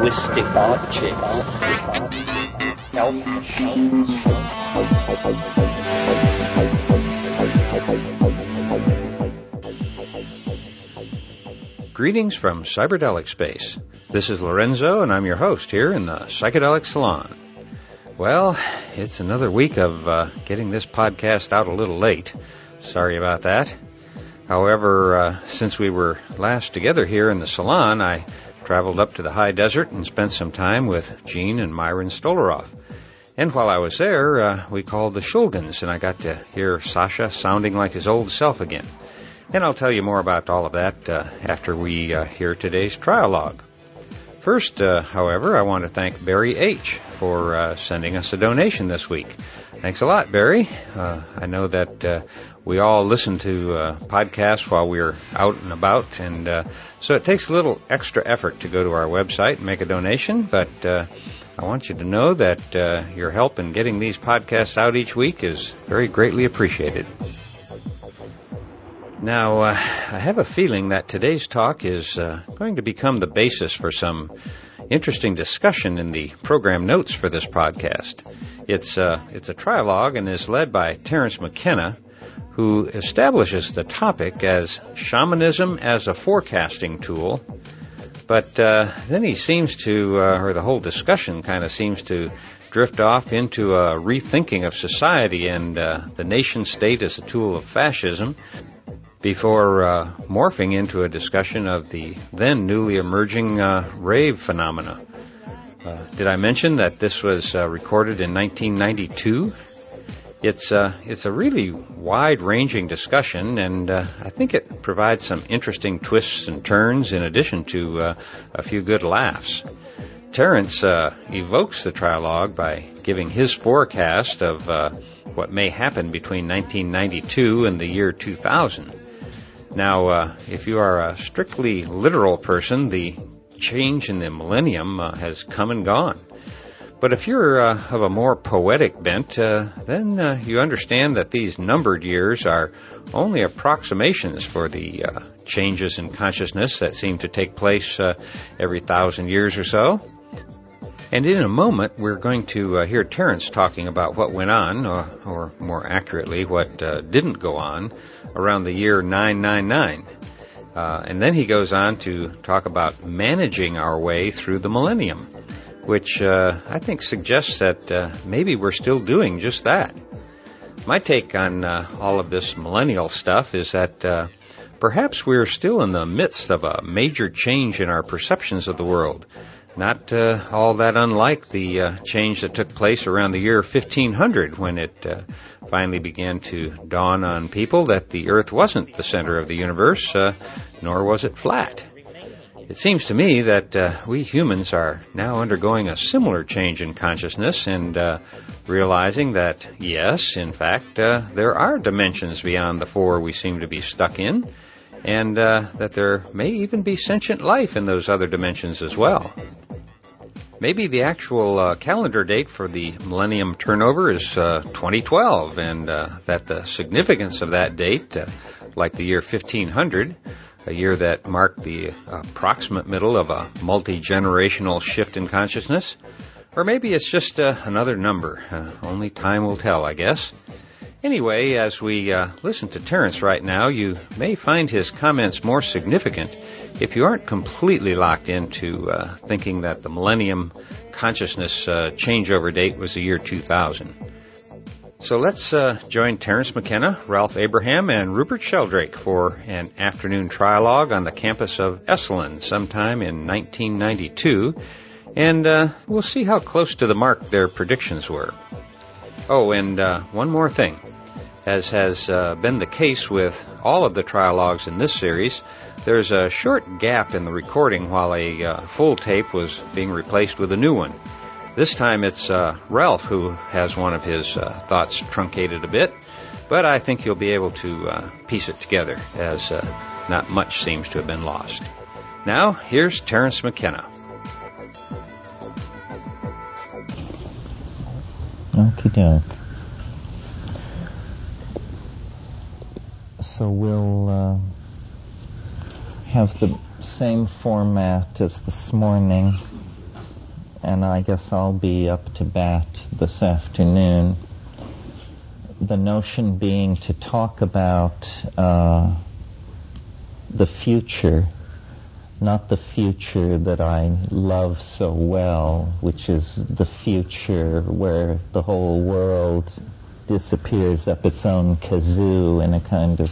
linguistic Greetings from Cyberdelic Space. This is Lorenzo, and I'm your host here in the Psychedelic Salon. Well, it's another week of uh, getting this podcast out a little late. Sorry about that. However, uh, since we were last together here in the salon, I traveled up to the high desert and spent some time with Gene and Myron Stolaroff. And while I was there, uh, we called the Shulgins, and I got to hear Sasha sounding like his old self again. And I'll tell you more about all of that uh, after we uh, hear today's trialogue. First, uh, however, I want to thank Barry H. for uh, sending us a donation this week. Thanks a lot, Barry. Uh, I know that we all listen to uh, podcasts while we're out and about, and uh, so it takes a little extra effort to go to our website and make a donation. But uh, I want you to know that uh, your help in getting these podcasts out each week is very greatly appreciated. Now, uh, I have a feeling that today's talk is uh, going to become the basis for some interesting discussion in the program notes for this podcast. It's it's a trialogue and is led by Terence McKenna, who establishes the topic as shamanism as a forecasting tool. But uh, then he seems to, uh, or the whole discussion kind of seems to drift off into a rethinking of society and uh, the nation state as a tool of fascism before uh, morphing into a discussion of the then newly emerging uh, rave phenomena. Uh, did I mention that this was recorded in 1992? It's uh, it's a really wide-ranging discussion, and uh, I think it provides some interesting twists and turns, in addition to uh, a few good laughs. Terence uh, evokes the trilogue by giving his forecast of uh, what may happen between 1992 and the year 2000. Now, if you are a strictly literal person, the change in the millennium has come and gone. But if you're uh, of a more poetic bent, uh, then uh, you understand that these numbered years are only approximations for the uh, changes in consciousness that seem to take place uh, every thousand years or so. And in a moment, we're going to uh, hear Terence talking about what went on, or, or more accurately, what didn't go on, around the year 999. Uh, and then he goes on to talk about managing our way through the millennium, which uh, I think suggests that uh, maybe we're still doing just that. My take on uh, all of this millennial stuff is that uh, perhaps we're still in the midst of a major change in our perceptions of the world. Not uh, all that unlike the change that took place around the year 1500 when it finally began to dawn on people that the Earth wasn't the center of the universe, uh, nor was it flat. It seems to me that uh, we humans are now undergoing a similar change in consciousness and uh, realizing that, yes, in fact, uh, there are dimensions beyond the four we seem to be stuck in, and uh, that there may even be sentient life in those other dimensions as well. Maybe the actual uh, calendar date for the millennium turnover is uh, 2012, and that the significance of that date, like the year 1500, a year that marked the approximate middle of a multi generational shift in consciousness, or maybe it's just uh, another number. Uh, only time will tell, I guess. Anyway, as we listen to Terence right now, you may find his comments more significant if you aren't completely locked into uh, thinking that the millennium consciousness uh, changeover date was the year 2000. So let's uh, join Terence McKenna, Ralph Abraham, and Rupert Sheldrake for an afternoon trialogue on the campus of Esalen sometime in 1992, and uh, we'll see how close to the mark their predictions were. Oh, and uh, one more thing. As has uh, been the case with all of the trialogues in this series, there's a short gap in the recording while a uh, full tape was being replaced with a new one. This time it's uh, Ralph who has one of his uh, thoughts truncated a bit, but I think you'll be able to uh, piece it together as uh, not much seems to have been lost. Now, here's Terence McKenna. Okie doke. So we'll uh, have the same format as this morning. And I guess I'll be up to bat this afternoon. The notion being to talk about uh, the future, not the future that I love so well, which is the future where the whole world disappears up its own kazoo in a kind of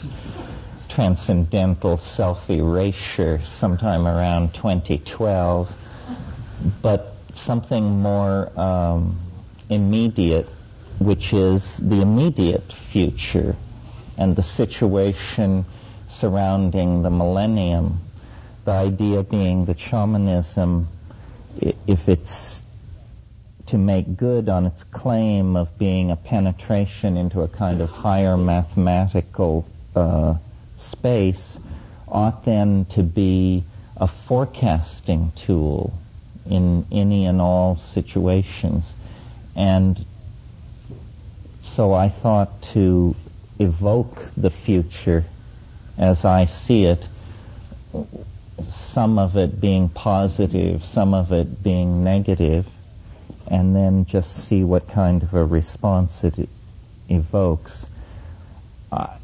transcendental self-erasure sometime around 2012, but something more um, immediate, which is the immediate future and the situation surrounding the millennium. The idea being that shamanism, if it's to make good on its claim of being a penetration into a kind of higher mathematical uh, space, ought then to be a forecasting tool in any and all situations. And so I thought to evoke the future as I see it, some of it being positive, some of it being negative, and then just see what kind of a response it evokes. Uh,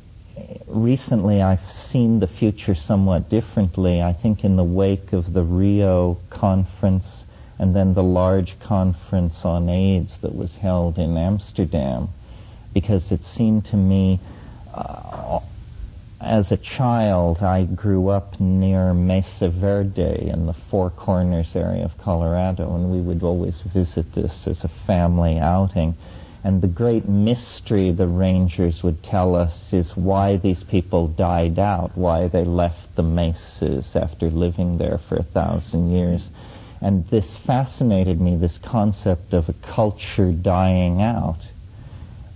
recently, I've seen the future somewhat differently. I think in the wake of the Rio conference and then the large conference on AIDS that was held in Amsterdam, because it seemed to me uh, as a child, I grew up near Mesa Verde in the Four Corners area of Colorado, and we would always visit this as a family outing. And the great mystery the rangers would tell us is why these people died out, why they left the mesas after living there for a thousand years. And this fascinated me, this concept of a culture dying out.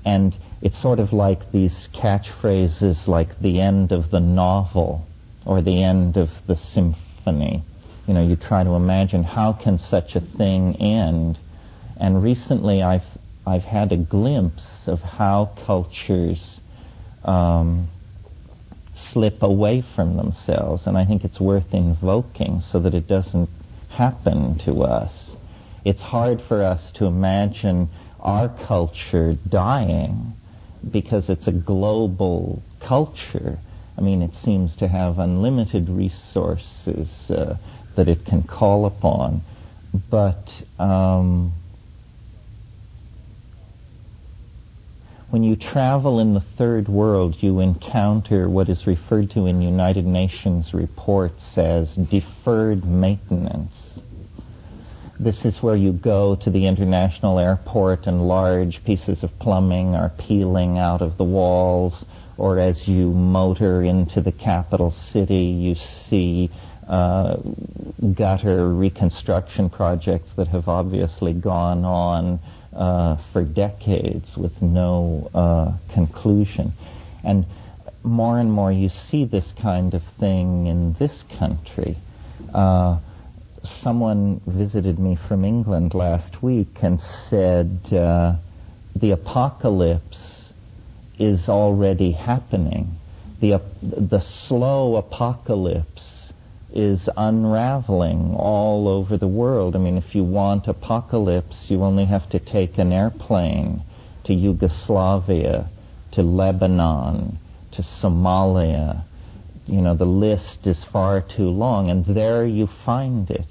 And it's sort of like these catchphrases like the end of the novel or the end of the symphony. You know, you try to imagine how can such a thing end. And recently I've, I've had a glimpse of how cultures um, slip away from themselves. And I think it's worth invoking so that it doesn't happen to us. It's hard for us to imagine our culture dying because it's a global culture. I mean, it seems to have unlimited resources uh, that it can call upon, but um, when you travel in the third world, you encounter what is referred to in United Nations reports as deferred maintenance. This is where you go to the international airport and large pieces of plumbing are peeling out of the walls, or as you motor into the capital city, you see uh, gutter reconstruction projects that have obviously gone on uh, for decades with no uh, conclusion. And more and more you see this kind of thing in this country. Uh, someone visited me from England last week and said uh, the apocalypse is already happening. The, the slow apocalypse is unraveling all over the world. I mean, if you want apocalypse, you only have to take an airplane to Yugoslavia, to Lebanon, to Somalia, you know, the list is far too long, and there you find it.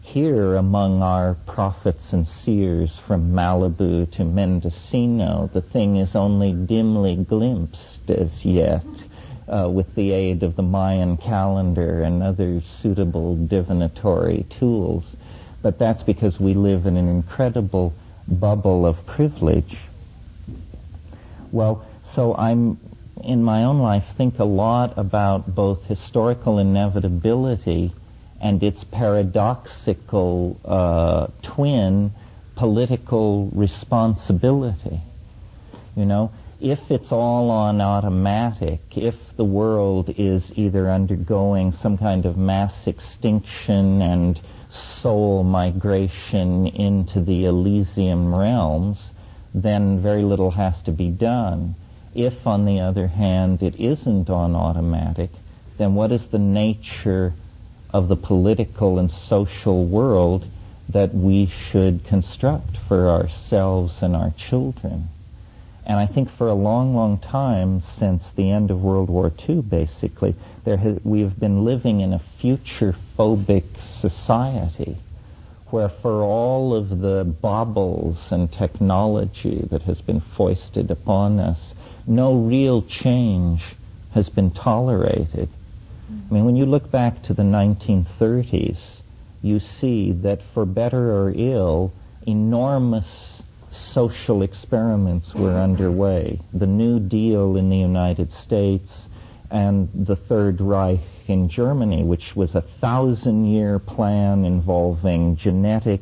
Here among our prophets and seers from Malibu to Mendocino, the thing is only dimly glimpsed as yet. Uh, with the aid of the Mayan calendar and other suitable divinatory tools. But that's because we live in an incredible bubble of privilege. Well, so I'm in my own life think a lot about both historical inevitability and its paradoxical uh, twin, political responsibility. You know, if it's all on automatic, if the world is either undergoing some kind of mass extinction and soul migration into the Elysium realms, then very little has to be done. If, on the other hand, it isn't on automatic, then what is the nature of the political and social world that we should construct for ourselves and our children. And I think for a long, long time, since the end of World War II, basically, has, we've been living in a future-phobic society where for all of the baubles and technology that has been foisted upon us, no real change has been tolerated. Mm-hmm. I mean, when you look back to the 1930s, you see that for better or ill, enormous social experiments were underway. The New Deal in the United States and the Third Reich in Germany, which was a thousand year plan involving genetic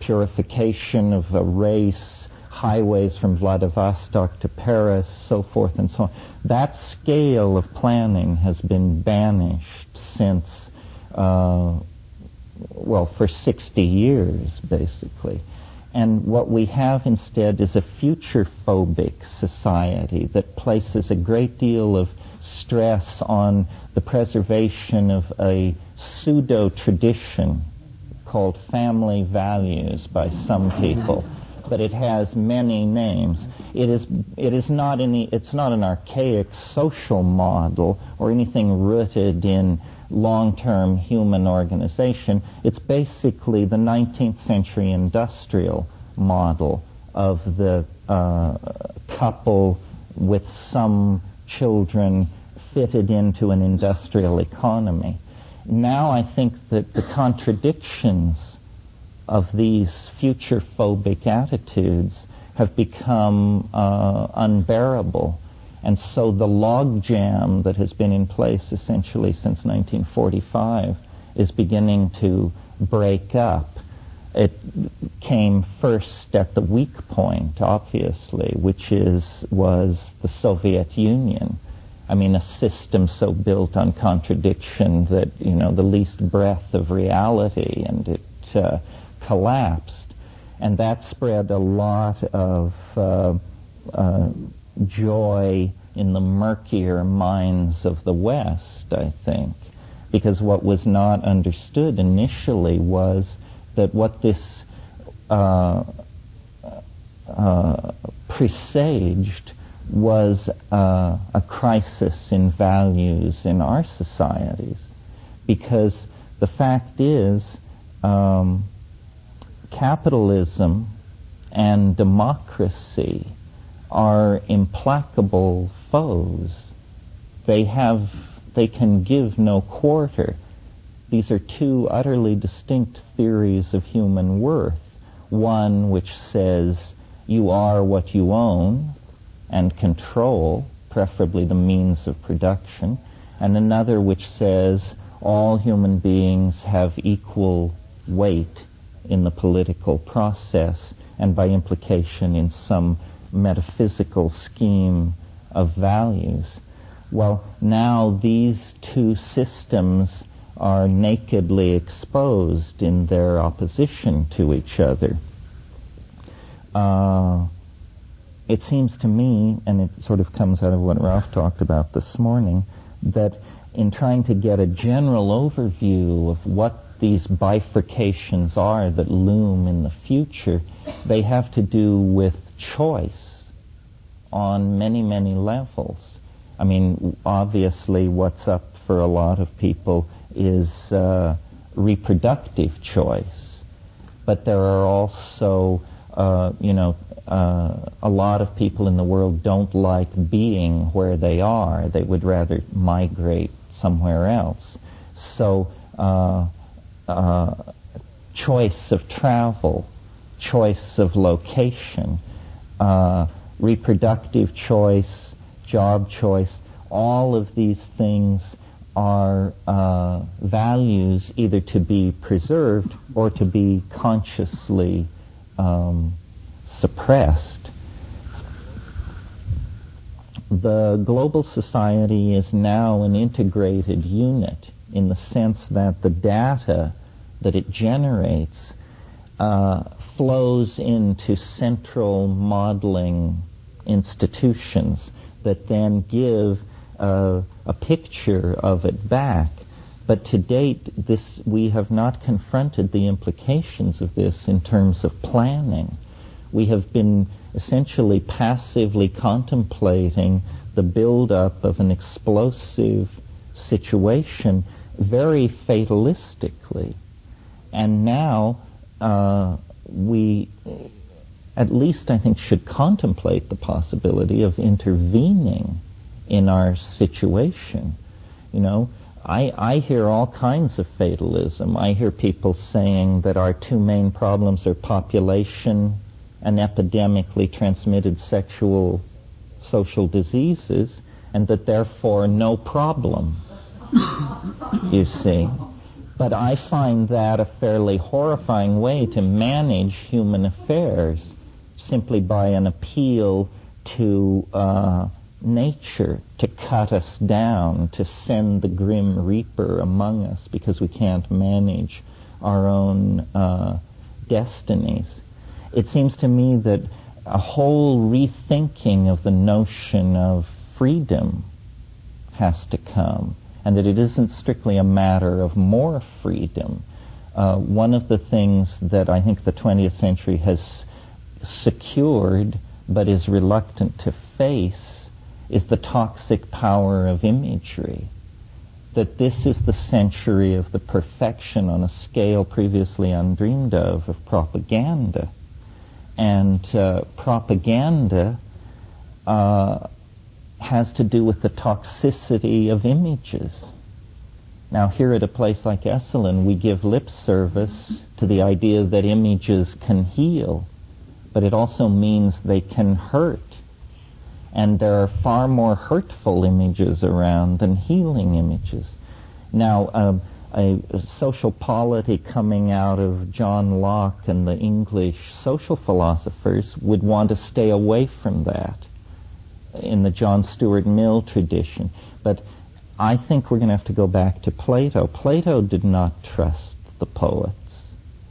purification of a race, highways from Vladivostok to Paris, so forth and so on. That scale of planning has been banished since, uh, well, for 60 years, basically. And what we have instead is a future phobic society that places a great deal of stress on the preservation of a pseudo tradition called family values by some people. But it has many names. It is, it is not any, it's not an archaic social model or anything rooted in long-term human organization. It's basically the 19th century industrial model of the uh, couple with some children fitted into an industrial economy. Now I think that the contradictions of these future phobic attitudes have become uh, unbearable. And so the logjam that has been in place essentially since 1945 is beginning to break up. It came first at the weak point, obviously, which is was the Soviet Union, I mean, a system so built on contradiction that, you know, the least breath of reality and it uh, collapsed. And that spread a lot of uh, uh, joy in the murkier minds of the West, I think. Because what was not understood initially was that what this uh, uh, presaged was uh, a crisis in values in our societies because the fact is um, capitalism and democracy are implacable foes. They have, they can give no quarter. These are two utterly distinct theories of human worth. One which says you are what you own, and control, preferably the means of production, and another which says all human beings have equal weight in the political process and by implication in some metaphysical scheme of values. Well, now these two systems are nakedly exposed in their opposition to each other. Uh, it seems to me, and it sort of comes out of what Ralph talked about this morning, that in trying to get a general overview of what these bifurcations are that loom in the future, they have to do with choice on many, many levels. I mean, obviously, what's up for a lot of people is uh, reproductive choice, but there are also, uh, you know, uh, a lot of people in the world don't like being where they are. They would rather migrate somewhere else. So, uh, uh, choice of travel, choice of location, uh, reproductive choice, job choice, all of these things are uh, values either to be preserved or to be consciously um, suppressed. The global society is now an integrated unit in the sense that the data that it generates uh, flows into central modeling institutions that then give uh, a picture of it back But to date, this, we have not confronted the implications of this in terms of planning. We have been essentially passively contemplating the buildup of an explosive situation very fatalistically. And now uh, we, at least I think, should contemplate the possibility of intervening in our situation. You know, I, I hear all kinds of fatalism. I hear people saying that our two main problems are population and epidemically transmitted sexual social diseases, and that therefore no problem, you see. But I find that a fairly horrifying way to manage human affairs, simply by an appeal to uh, nature to cut us down, to send the grim reaper among us because we can't manage our own uh, destinies. It seems to me that a whole rethinking of the notion of freedom has to come, and that it isn't strictly a matter of more freedom. Uh, one of the things that I think the 20th century has secured but is reluctant to face is the toxic power of imagery. That this is the century of the perfection on a scale previously undreamed of, of propaganda. And uh, propaganda uh, has to do with the toxicity of images. Now, here at a place like Esalen, we give lip service to the idea that images can heal, but it also means they can hurt and there are far more hurtful images around than healing images. Now, um, a social polity coming out of John Locke and the English social philosophers would want to stay away from that in the John Stuart Mill tradition. But I think we're going to have to go back to Plato. Plato did not trust the poets.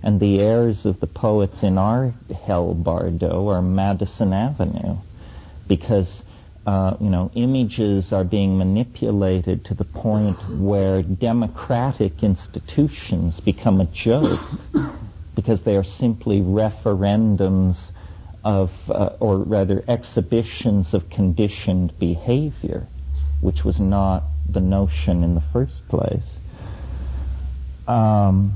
And the heirs of the poets in our hell bardo are Madison Avenue because uh, you know images are being manipulated to the point where democratic institutions become a joke because they are simply referendums of, uh, or rather exhibitions of conditioned behavior, which was not the notion in the first place. Um,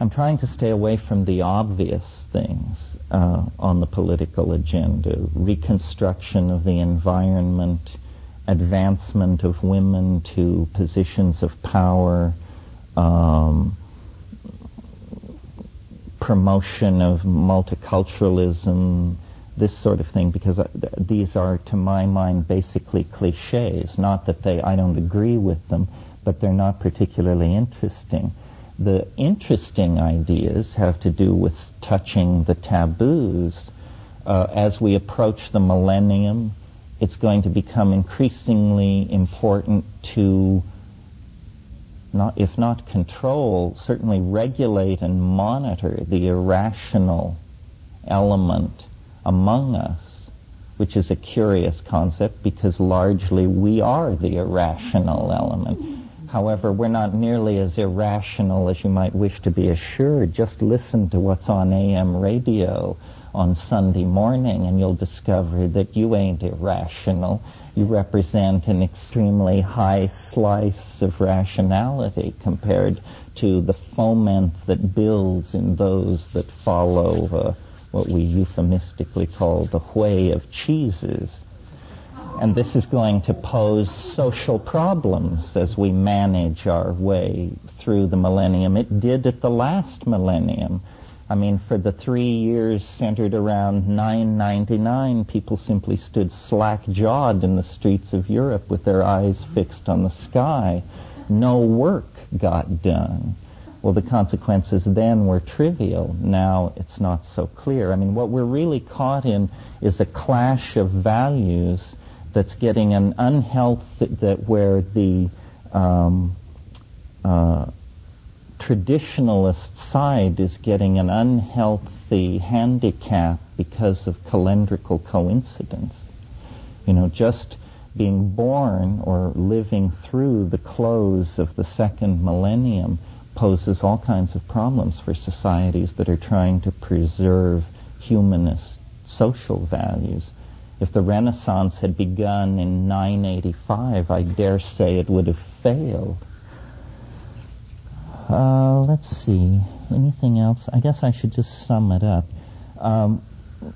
I'm trying to stay away from the obvious things uh, on the political agenda. Reconstruction of the environment, advancement of women to positions of power, um, promotion of multiculturalism, this sort of thing, because uh, these are, to my mind, basically cliches. Not that they, I don't agree with them, but they're not particularly interesting. The interesting ideas have to do with touching the taboos. Uh, as we approach the millennium, it's going to become increasingly important to not, if not control, certainly regulate and monitor the irrational element among us, which is a curious concept because largely we are the irrational element. However, we're not nearly as irrational as you might wish to be assured. Just listen to what's on AM radio on Sunday morning and you'll discover that you ain't irrational. You represent an extremely high slice of rationality compared to the foment that builds in those that follow uh, what we euphemistically call the way of cheeses and this is going to pose social problems as we manage our way through the millennium. It did at the last millennium. I mean, for the three years centered around 999, people simply stood slack-jawed in the streets of Europe with their eyes fixed on the sky. No work got done. Well, the consequences then were trivial. Now it's not so clear. I mean, what we're really caught in is a clash of values that's getting an unhealthy, that where the um, uh, traditionalist side is getting an unhealthy handicap because of calendrical coincidence. You know, just being born or living through the close of the second millennium poses all kinds of problems for societies that are trying to preserve humanist social values. If the Renaissance had begun in 985, I dare say it would have failed. Uh, let's see. Anything else? I guess I should just sum it up. Um,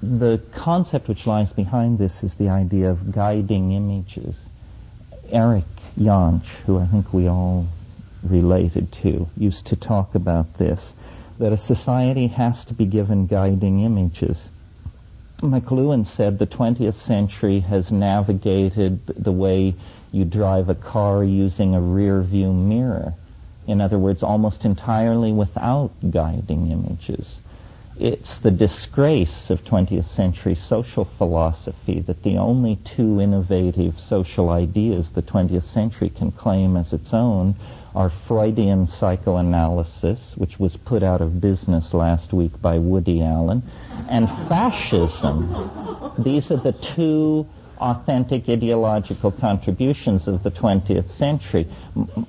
the concept which lies behind this is the idea of guiding images. Erich Jantsch, who I think we all related to, used to talk about this, that a society has to be given guiding images. McLuhan said the 20th century has navigated the way you drive a car using a rear view mirror. In other words, almost entirely without guiding images. It's the disgrace of 20th century social philosophy that the only two innovative social ideas the 20th century can claim as its own are Freudian psychoanalysis, which was put out of business last week by Woody Allen, and fascism. These are the two authentic ideological contributions of the 20th century.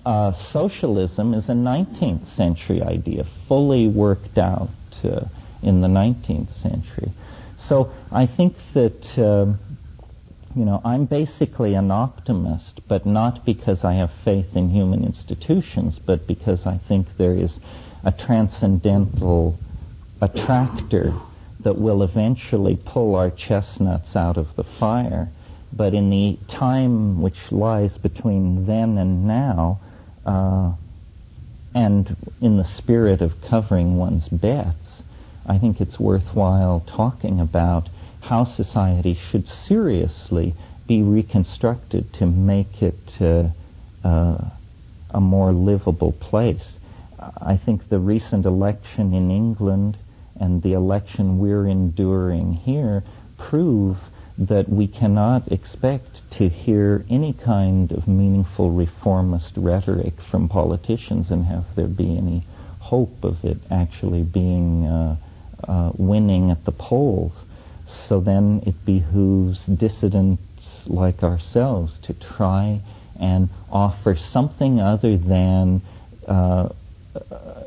Uh, socialism is a 19th century idea, fully worked out. Uh, in the 19th century. So I think that, uh, you know, I'm basically an optimist, but not because I have faith in human institutions, but because I think there is a transcendental attractor that will eventually pull our chestnuts out of the fire. But in the time which lies between then and now, uh, and in the spirit of covering one's bets, I think it's worthwhile talking about how society should seriously be reconstructed to make it uh, uh, a more livable place. I think the recent election in England and the election we're enduring here prove that we cannot expect to hear any kind of meaningful reformist rhetoric from politicians and have there be any hope of it actually being uh, uh, winning at the polls. So then it behooves dissidents like ourselves to try and offer something other than, uh,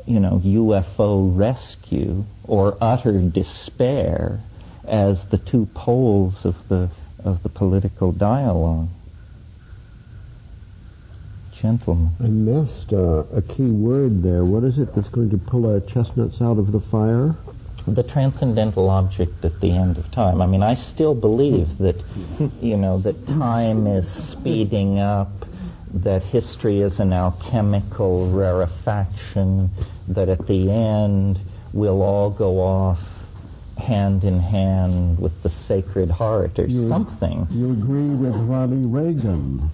you know, UFO rescue or utter despair as the two poles of the of the political dialogue. Gentlemen. I missed uh, a key word there. What is it that's going to pull our chestnuts out of the fire? the transcendental object at the end of time. I mean, I still believe that, you know, that time is speeding up, that history is an alchemical rarefaction, that at the end we'll all go off hand in hand with the Sacred Heart or you, something. You agree with Ronnie Reagan?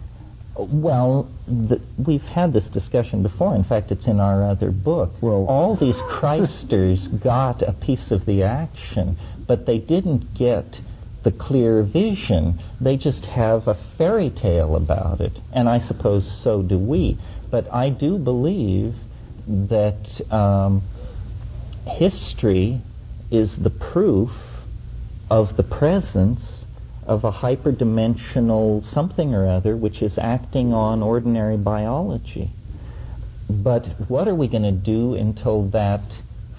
Well, the, we've had this discussion before. In fact, it's in our other book. Well, all these Christers got a piece of the action, but they didn't get the clear vision. They just have a fairy tale about it, and I suppose so do we. But I do believe that um, history is the proof of the presence of a hyperdimensional something or other which is acting on ordinary biology. But what are we going to do until that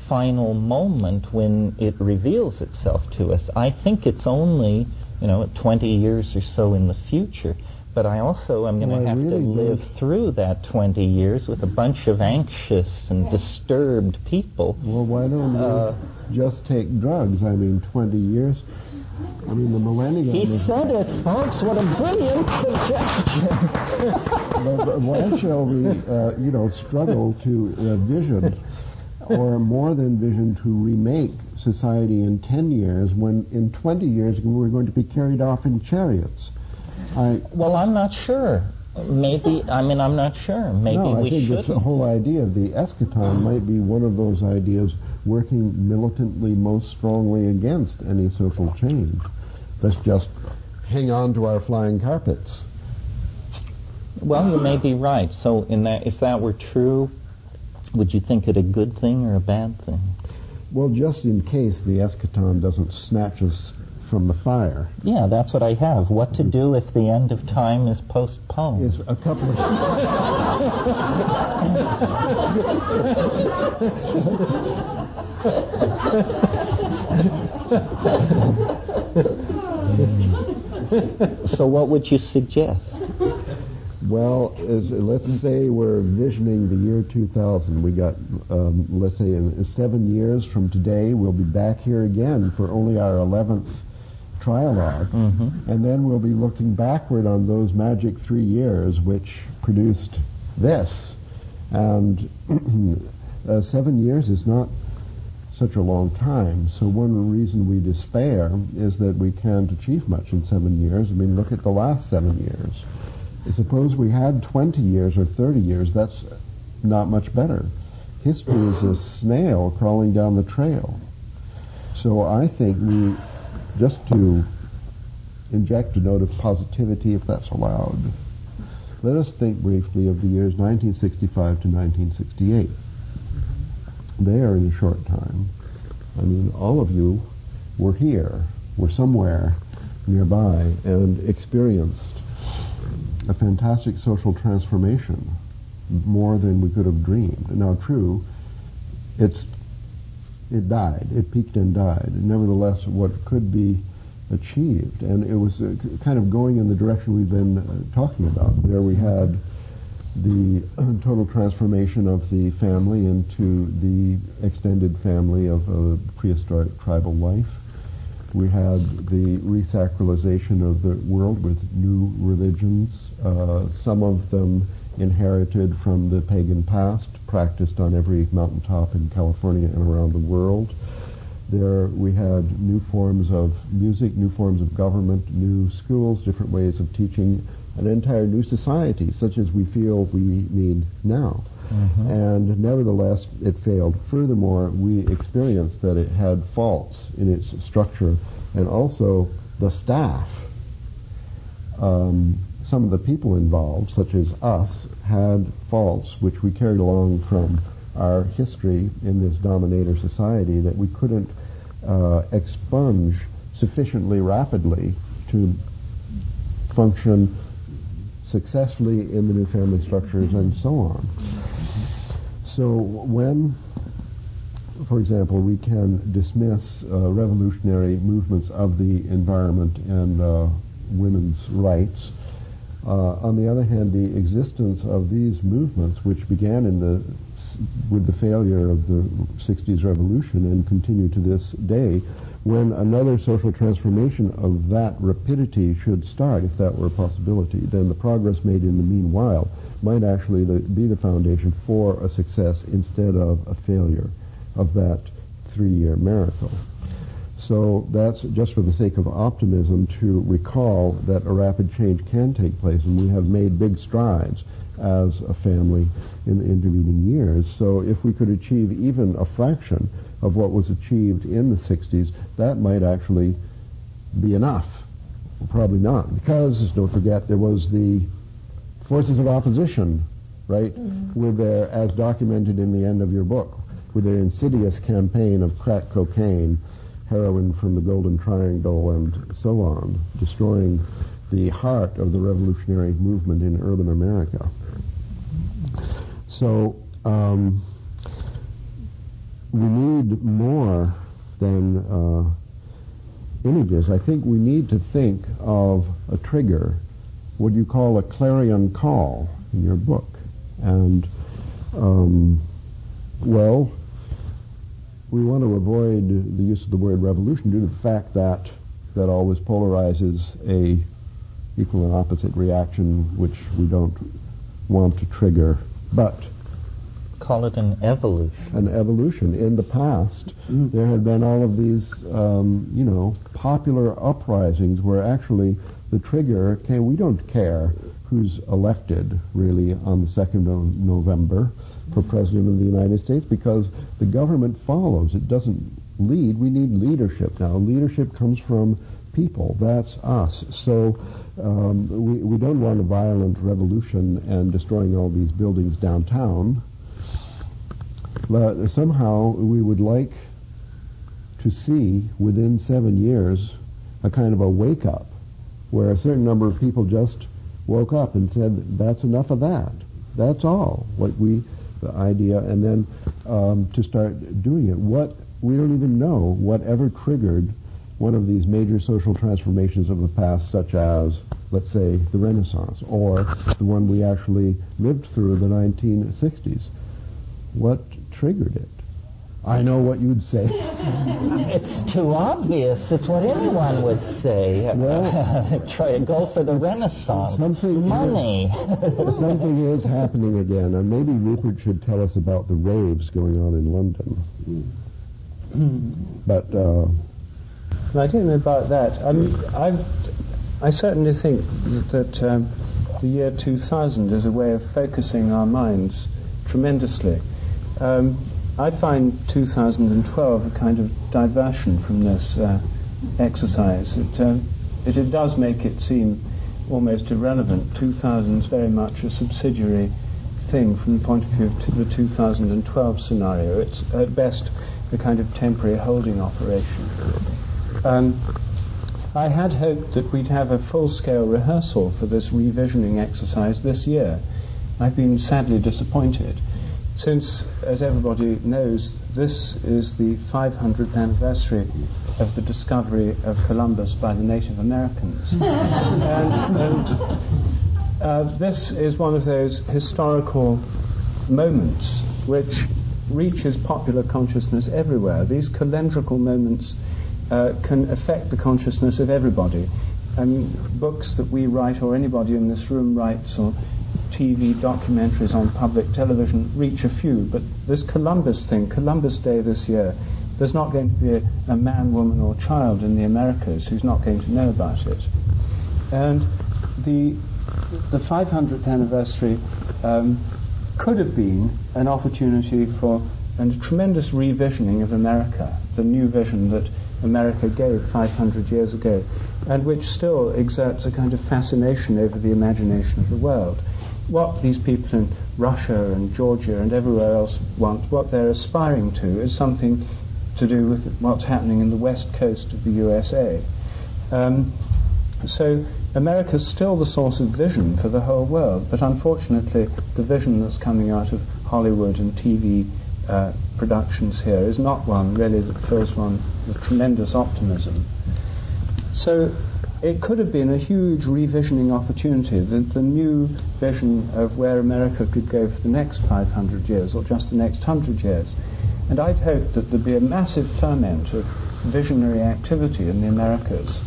final moment when it reveals itself to us? I think it's only, you know, 20 years or so in the future. But I also am going to well, have really to live through that 20 years with a bunch of anxious and disturbed people. Well, why don't uh, you just take drugs? I mean, 20 years I mean, the millennium. He said it, folks. What a brilliant suggestion. but, why shall we, uh, you know, struggle to uh, vision, or more than vision, to remake society in 10 years when in 20 years we're going to be carried off in chariots? I, well, I'm not sure. Maybe, I mean, I'm not sure. Maybe no, I we think shouldn't. the whole idea of the eschaton might be one of those ideas working militantly most strongly against any social change. Let's just hang on to our flying carpets. Well, you may be right. So, in that, if that were true, would you think it a good thing or a bad thing? Well, just in case the eschaton doesn't snatch us from the fire. Yeah, that's what I have. What to do if the end of time is postponed? Is a couple of. so, what would you suggest? Well, as, let's say we're visioning the year 2000. We got, um, let's say, in seven years from today, we'll be back here again for only our 11th trialogue. Mm-hmm. And then we'll be looking backward on those magic three years which produced this. And uh, seven years is not such a long time. So one reason we despair is that we can't achieve much in seven years. I mean, look at the last seven years. Suppose we had 20 years or 30 years, that's not much better. History is a snail crawling down the trail. So I think we, just to inject a note of positivity, if that's allowed, let us think briefly of the years 1965 to 1968. They are in a short time. I mean, all of you were here, were somewhere nearby, and experienced a fantastic social transformation, more than we could have dreamed. Now, true, it's it died. It peaked and died. Nevertheless, what could be achieved, and it was uh, kind of going in the direction we've been uh, talking about. There we had the total transformation of the family into the extended family of a prehistoric tribal life. We had the resacralization of the world with new religions, uh, some of them inherited from the pagan past, practiced on every mountaintop in California and around the world. There we had new forms of music, new forms of government, new schools, different ways of teaching, an entire new society, such as we feel we need now. Mm-hmm. And nevertheless, it failed. Furthermore, we experienced that it had faults in its structure, and also the staff. Um, some of the people involved, such as us, had faults which we carried along from our history in this dominator society that we couldn't uh, expunge sufficiently rapidly to function successfully in the new family structures and so on. So when, for example, we can dismiss uh, revolutionary movements of the environment and uh, women's rights, Uh, on the other hand, the existence of these movements, which began in the with the failure of the 60s revolution and continue to this day, when another social transformation of that rapidity should start, if that were a possibility, then the progress made in the meanwhile might actually the, be the foundation for a success instead of a failure of that three-year miracle. So that's just for the sake of optimism to recall that a rapid change can take place, and we have made big strides as a family in the intervening years. So if we could achieve even a fraction of what was achieved in the 60s, that might actually be enough. Probably not, because don't forget there was the forces of opposition, right, Mm-hmm. with their, as documented in the end of your book, with their insidious campaign of crack cocaine, heroin from the Golden Triangle, and so on, destroying the heart of the revolutionary movement in urban America. So um, we need more than uh, images. I think we need to think of a trigger, what you call a clarion call in your book. And, um, well, we want to avoid the use of the word revolution due to the fact that that always polarizes a equal and opposite reaction which we don't want to trigger. But Call it an evolution. an evolution. In the past, there had been all of these, um, you know, popular uprisings where actually the trigger came. We don't care who's elected really on the second of November for president of the United States because the government follows. It doesn't lead. We need leadership now. Leadership comes from people. That's us. So um, we, we don't want a violent revolution and destroying all these buildings downtown. But somehow we would like to see within seven years a kind of a wake up, where a certain number of people just woke up and said, "That's enough of that. That's all." What we, the idea, and then um, to start doing it. What we don't even know whatever triggered one of these major social transformations of the past, such as, let's say, the Renaissance, or the one we actually lived through, the 1960s. What triggered it? I know what you'd say. It's too obvious. It's what anyone would say. Well- Try to go for the Renaissance. Something Money. Something is happening again, and maybe Rupert should tell us about the raves going on in London. But uh, I don't know about that. I mean, I, I certainly think that um, the year 2000 is a way of focusing our minds tremendously. Um, I find 2012 a kind of diversion from this uh, exercise. It, um, it, it does make it seem almost irrelevant. 2000 is very much a subsidiary thing from the point of view of the 2012 scenario. It's at best a kind of temporary holding operation. Um, I had hoped that we'd have a full-scale rehearsal for this revisioning exercise this year. I've been sadly disappointed, since, as everybody knows, this is the 500th anniversary of the discovery of Columbus by the Native Americans. and, um, uh, this is one of those historical moments which reaches popular consciousness everywhere. These calendrical moments uh, can affect the consciousness of everybody. And books that we write, or anybody in this room writes, or TV documentaries on public television reach a few. But this Columbus thing, Columbus Day this year, there's not going to be a, a man, woman, or child in the Americas who's not going to know about it. And the the 500th anniversary um, could have been an opportunity for a tremendous revisioning of America, the new vision that America gave 500 years ago, and which still exerts a kind of fascination over the imagination of the world. What these people in Russia and Georgia and everywhere else want, what they're aspiring to, is something to do with what's happening in the west coast of the USA. Um, so America's still the source of vision for the whole world, but unfortunately, the vision that's coming out of Hollywood and TV uh, productions here is not one really that fills one with tremendous optimism. So it could have been a huge revisioning opportunity, the, the new vision of where America could go for the next 500 years or just the next 100 years. And I'd hoped that there'd be a massive ferment of visionary activity in the Americas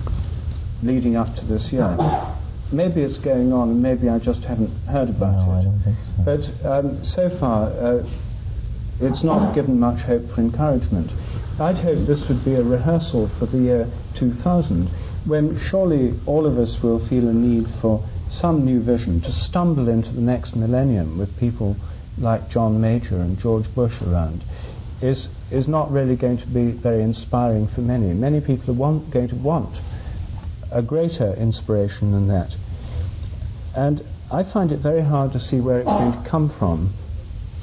leading up to this year. Maybe it's going on, and maybe I just haven't heard about No, it. I don't think so. But um, so far, uh, it's not given much hope for encouragement. I'd hoped this would be a rehearsal for the year 2000, when surely all of us will feel a need for some new vision to stumble into the next millennium with people like John Major and George Bush around. Is, is not really going to be very inspiring for many. Many people are want, going to want a greater inspiration than that. And I find it very hard to see where it's going to come from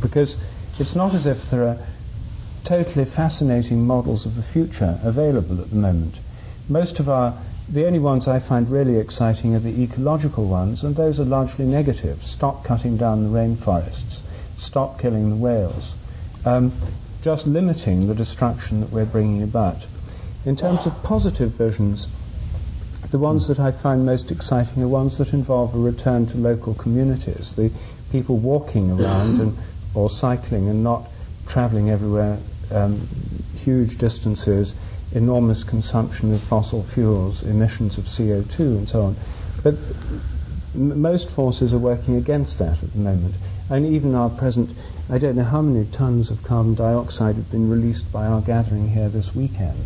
because it's not as if there are totally fascinating models of the future available at the moment. Most of our, the only ones I find really exciting are the ecological ones, and those are largely negative. Stop cutting down the rainforests, stop killing the whales, um, just limiting the destruction that we're bringing about. In terms of positive visions, the ones that I find most exciting are ones that involve a return to local communities, the people walking around and or cycling and not travelling everywhere, um, huge distances, enormous consumption of fossil fuels, emissions of CO2 and so on. But m- most forces are working against that at the moment. And even our present, I don't know how many tons of carbon dioxide have been released by our gathering here this weekend.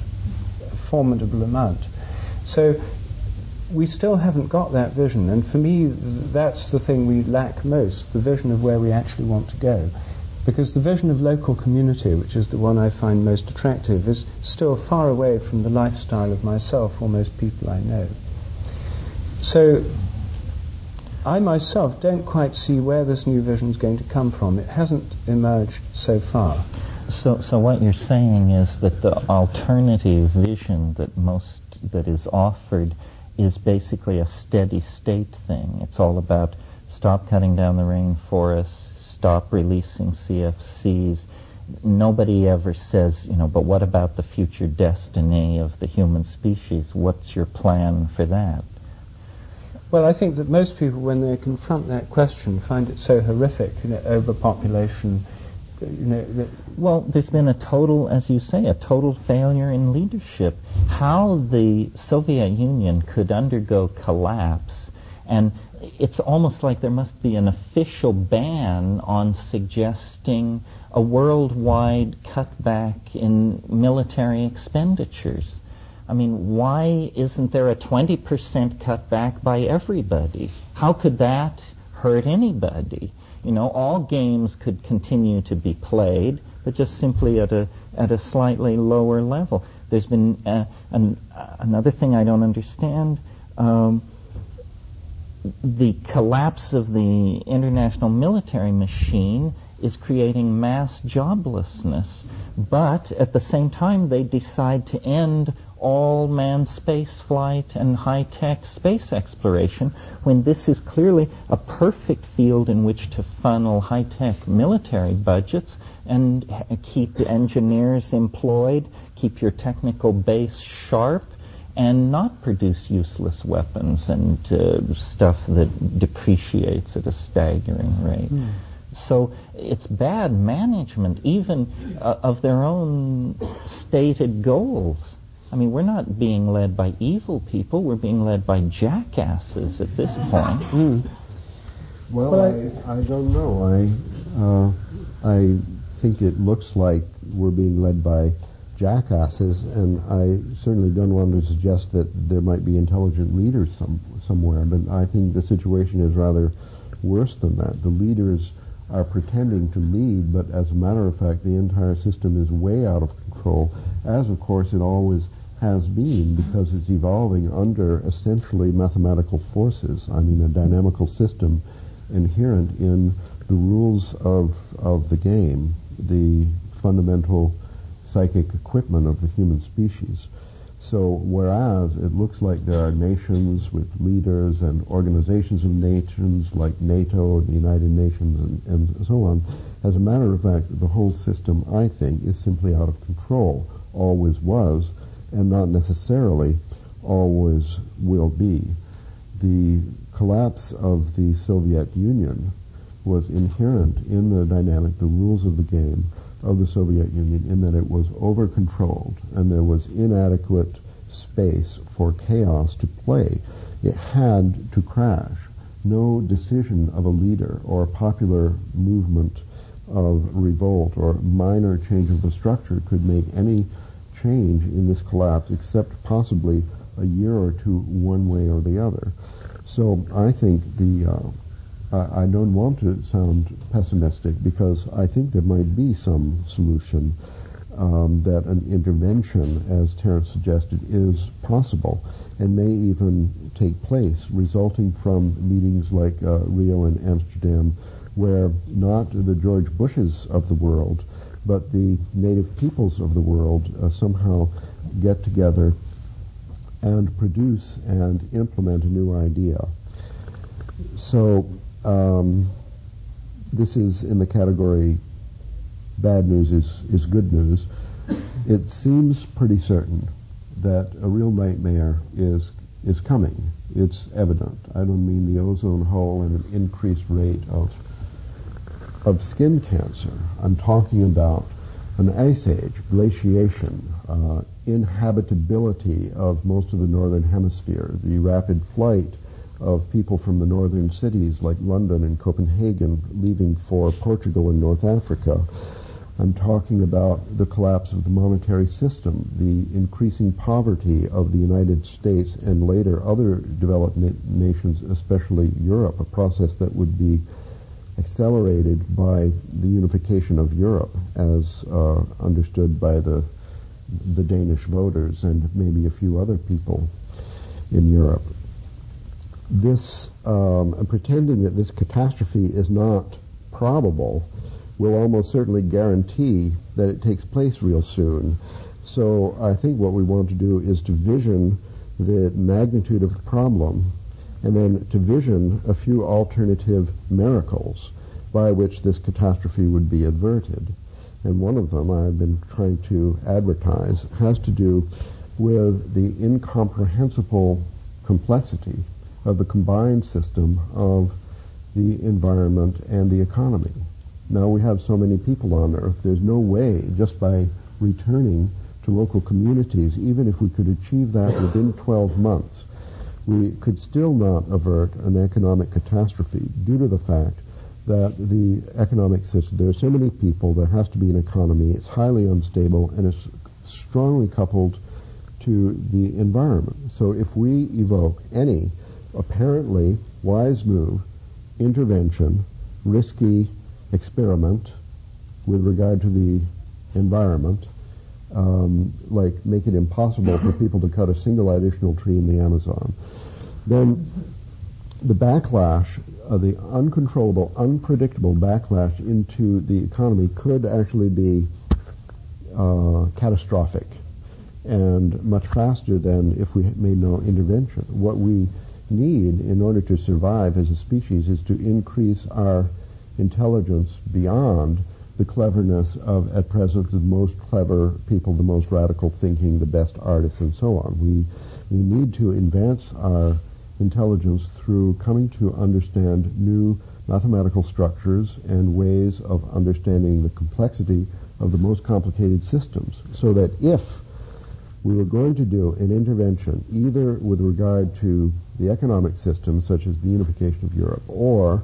A formidable amount. So we still haven't got that vision, and for me, th- that's the thing we lack most the vision of where we actually want to go. Because the vision of local community, which is the one I find most attractive, is still far away from the lifestyle of myself or most people I know. So, I myself don't quite see where this new vision is going to come from. It hasn't emerged so far. So, so what you're saying is that the alternative vision that most that is offered is basically a steady state thing. It's all about stop cutting down the rainforests, stop releasing CFCs. Nobody ever says, you know, but what about the future destiny of the human species? What's your plan for that? Well, I think that most people, when they confront that question, find it so horrific, you know, overpopulation. You know, well, there's been a total, as you say, a total failure in leadership. How the Soviet Union could undergo collapse, and it's almost like there must be an official ban on suggesting a worldwide cutback in military expenditures. I mean, why isn't there a 20% cutback by everybody? How could that hurt anybody? You know, all games could continue to be played, but just simply at a at a slightly lower level. There's been uh, an, uh, another thing I don't understand. Um, the collapse of the international military machine is creating mass joblessness. But at the same time, they decide to end all manned space flight and high tech space exploration when this is clearly a perfect field in which to funnel high tech military budgets and keep engineers employed, keep your technical base sharp, and not produce useless weapons and uh, stuff that depreciates at a staggering rate. Mm. So it's bad management, even uh, of their own stated goals. I mean, we're not being led by evil people, we're being led by jackasses at this point. Mm. Well, well I, I, don't know. I, uh, I think it looks like we're being led by jackasses, and I certainly don't want to suggest that there might be intelligent leaders some, somewhere, but I think the situation is rather worse than that. The leaders are pretending to lead, but as a matter of fact, the entire system is way out of control, as of course it always has been, because it's evolving under essentially mathematical forces. I mean, a dynamical system inherent in the rules of, of the game, the fundamental psychic equipment of the human species. So whereas it looks like there are nations with leaders and organizations of nations like NATO or the United Nations and, and so on, as a matter of fact, the whole system, I think, is simply out of control, always was, and not necessarily always will be. The collapse of the Soviet Union was inherent in the dynamic, the rules of the game, of the Soviet Union in that it was over-controlled and there was inadequate space for chaos to play. It had to crash. No decision of a leader or a popular movement of revolt or minor change of the structure could make any change in this collapse except possibly a year or two one way or the other. So I think the uh, I, don't want to sound pessimistic because I think there might be some solution um, that an intervention, as Terence suggested, is possible and may even take place, resulting from meetings like uh, Rio and Amsterdam, where not the George Bushes of the world, but the native peoples of the world uh, somehow get together and produce and implement a new idea. So um, this is in the category bad news is, is good news. It seems pretty certain that a real nightmare is is coming. It's evident. I don't mean the ozone hole and an increased rate of of skin cancer. I'm talking about an ice age, glaciation, uh, inhabitability of most of the northern hemisphere, the rapid flight of people from the northern cities like London and Copenhagen leaving for Portugal and North Africa. I'm talking about the collapse of the monetary system, the increasing poverty of the United States and later other developed na- nations, especially Europe, a process that would be accelerated by the unification of Europe as uh, understood by the the Danish voters and maybe a few other people in Europe this um, pretending that this catastrophe is not probable will almost certainly guarantee that it takes place real soon. So I think what we want to do is to vision the magnitude of the problem and then to vision a few alternative miracles by which this catastrophe would be averted. And one of them I've been trying to advertise has to do with the incomprehensible complexity of the combined system of the environment and the economy. Now we have so many people on Earth, there's no way just by returning to local communities, even if we could achieve that within 12 months, we could still not avert an economic catastrophe due to the fact that the economic system, there are so many people, there has to be an economy, it's highly unstable, and it's strongly coupled to the environment. So if we evoke any apparently wise move, intervention, risky experiment with regard to the environment, um, like make it impossible for people to cut a single additional tree in the Amazon, then the backlash, uh, the uncontrollable, unpredictable backlash into the economy could actually be uh, catastrophic and much faster than if we made no intervention. What we need in order to survive as a species is to increase our intelligence beyond the cleverness of, at present, the most clever people, the most radical thinking, the best artists, and so on. We, we need to advance our intelligence through coming to understand new mathematical structures and ways of understanding the complexity of the most complicated systems so that if we were going to do an intervention either with regard to the economic system such as the unification of Europe or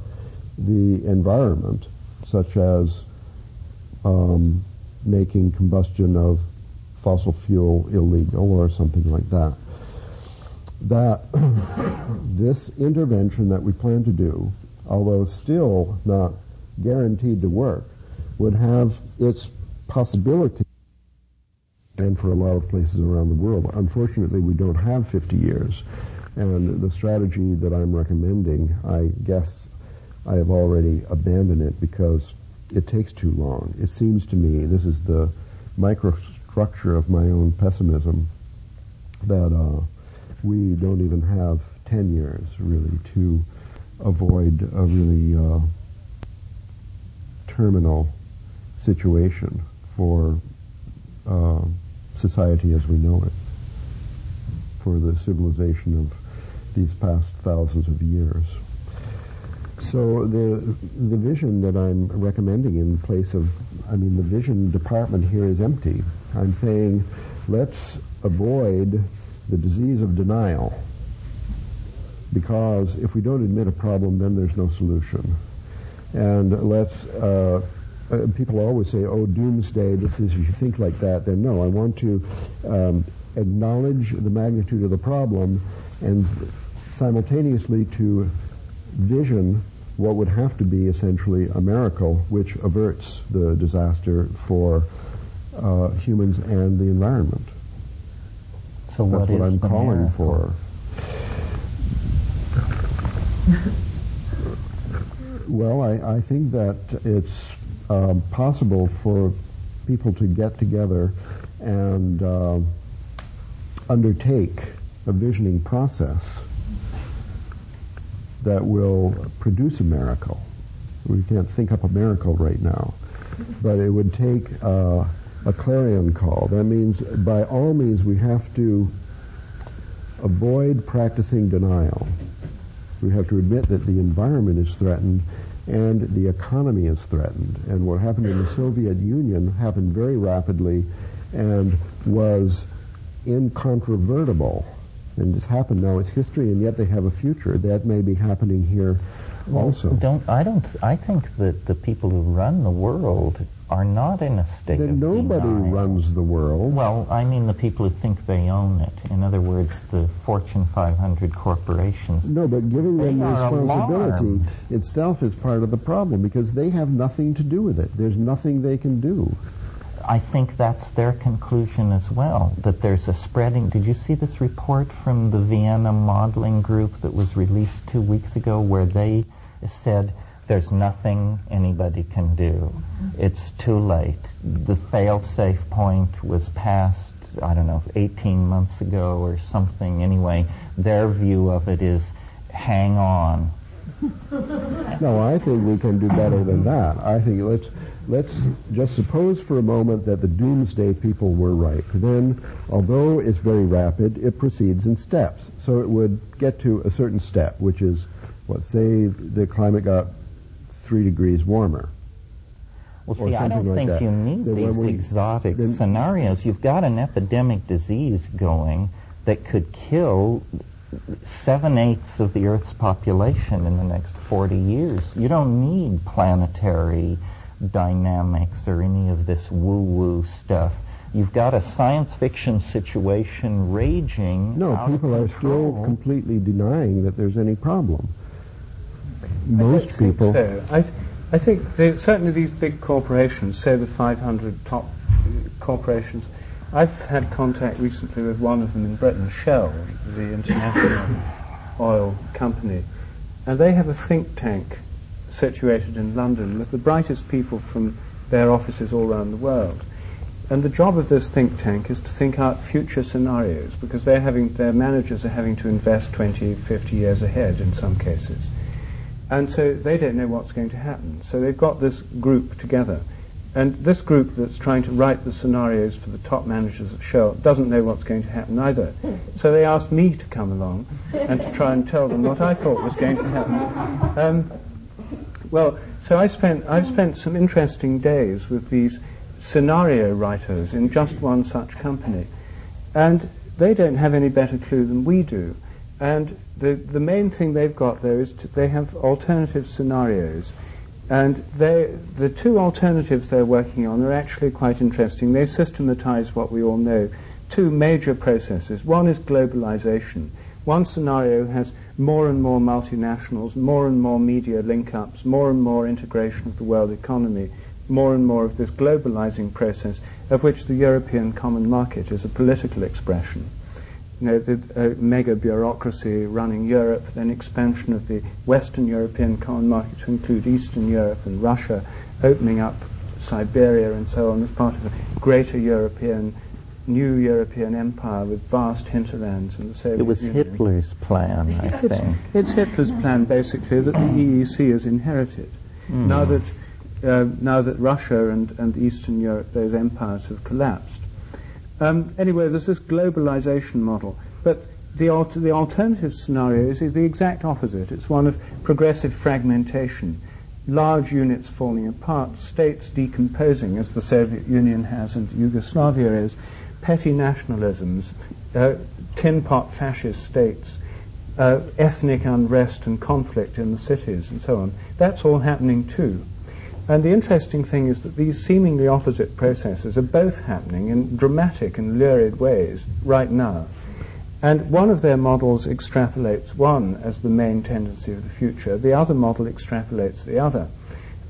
the environment such as um, making combustion of fossil fuel illegal or something like that. That this intervention that we plan to do, although still not guaranteed to work, would have its possibility and for a lot of places around the world. Unfortunately, we don't have 50 years. And the strategy that I'm recommending, I guess I have already abandoned it because it takes too long. It seems to me, this is the microstructure of my own pessimism, that uh, we don't even have 10 years really to avoid a really uh, terminal situation for uh, society as we know it, for the civilization of these past thousands of years. So the the vision that I'm recommending in place of, I mean, the vision department here is empty. I'm saying, let's avoid the disease of denial. Because if we don't admit a problem, then there's no solution. And let's, uh, uh, people always say, oh, doomsday, this is, if you think like that, then no, I want to um, acknowledge the magnitude of the problem and simultaneously to vision what would have to be essentially a miracle which averts the disaster for uh, humans and the environment. So That's what, what I'm calling miracle? for. well, I, I, think that it's um, possible for people to get together and uh, undertake a visioning process that will produce a miracle. We can't think up a miracle right now, but it would take uh, a clarion call. That means, by all means, we have to avoid practicing denial. We have to admit that the environment is threatened and the economy is threatened. And what happened in the Soviet Union happened very rapidly and was incontrovertible. And it's happened now, it's history, and yet they have a future. That may be happening here also. Don't I don't I think that the people who run the world are not in a state Then of nobody denial. runs the world. Well, I mean the people who think they own it. In other words, the Fortune 500 corporations. No, but giving them responsibility alarmed. itself is part of the problem because they have nothing to do with it. There's nothing they can do. I think that's their conclusion as well, that there's a spreading. Did you see this report from the Vienna modeling group that was released two weeks ago where they said There's nothing anybody can do. It's too late. The fail-safe point was passed, I don't know, 18 months ago or something. Anyway, their view of it is hang on. No, I think we can do better than that. I think let's let's just suppose for a moment that the doomsday people were right. Then, although it's very rapid, it proceeds in steps. So it would get to a certain step, which is what say the climate got three degrees warmer. Well, see, I don't like think that. you need So these we- exotic then- scenarios. You've got an epidemic disease going that could kill seven eighths of the Earth's population in the next 40 years. You don't need planetary dynamics or any of this woo-woo stuff. You've got a science fiction situation raging. No, people are still completely denying that there's any problem. Most people. So. I, th- I think they, certainly these big corporations, say the 500 top corporations. I've had contact recently with one of them in Britain, Shell, the international oil company, and they have a think tank situated in London with the brightest people from their offices all around the world. And the job of this think tank is to think out future scenarios because they're having, their managers are having to invest 20, 50 years ahead in some cases. And so they don't know what's going to happen. So they've got this group together. And this group that's trying to write the scenarios for the top managers of Shell doesn't know what's going to happen either. So they asked me to come along and to try and tell them what I thought was going to happen. Um, well, so I spent, I've spent some interesting days with these scenario writers in just one such company. And they don't have any better clue than we do. And the, the main thing they've got, there is to, they have alternative scenarios. And they, the two alternatives they're working on are actually quite interesting. They systematize what we all know. Two major processes. One is globalization. One scenario has more and more multinationals, more and more media link-ups, more and more integration of the world economy, more and more of this globalizing process, of which the European common market is a political expression you know, the uh, mega bureaucracy running Europe, then expansion of the Western European common market to include Eastern Europe and Russia, opening up Siberia and so on as part of a greater European, new European empire with vast hinterlands and the Soviet It was Union. Hitler's plan, I It's, think. it's Hitler's plan, basically, that the EEC has inherited. Hmm. Now that uh, now that Russia and, and Eastern Europe, those empires have collapsed. Um, anyway, there's this globalization model, but the, the alternative scenario is, is the exact opposite. It's one of progressive fragmentation, large units falling apart, states decomposing, as the Soviet Union has and Yugoslavia is, petty nationalisms, uh, tin pot fascist states, uh, ethnic unrest and conflict in the cities, and so on. That's all happening too. And the interesting thing is that these seemingly opposite processes are both happening in dramatic and lurid ways right now. And one of their models extrapolates one as the main tendency of the future, the other model extrapolates the other.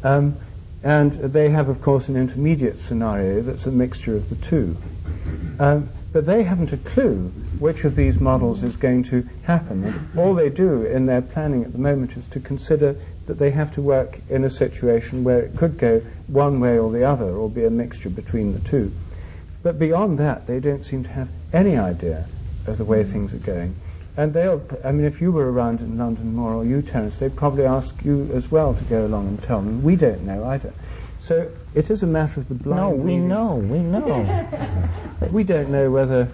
Um, and they have, of course, an intermediate scenario that's a mixture of the two. Um, but they haven't a clue which of these models is going to happen. And all they do in their planning at the moment is to consider that they have to work in a situation where it could go one way or the other, or be a mixture between the two. But beyond that, they don't seem to have any idea of the way things are going. And they'll, I mean, if you were around in London more, or you, Terence, they'd probably ask you as well to go along and tell them. We don't know either. So it is a matter of the blind. No, we leading- know, we know. We don't know whether,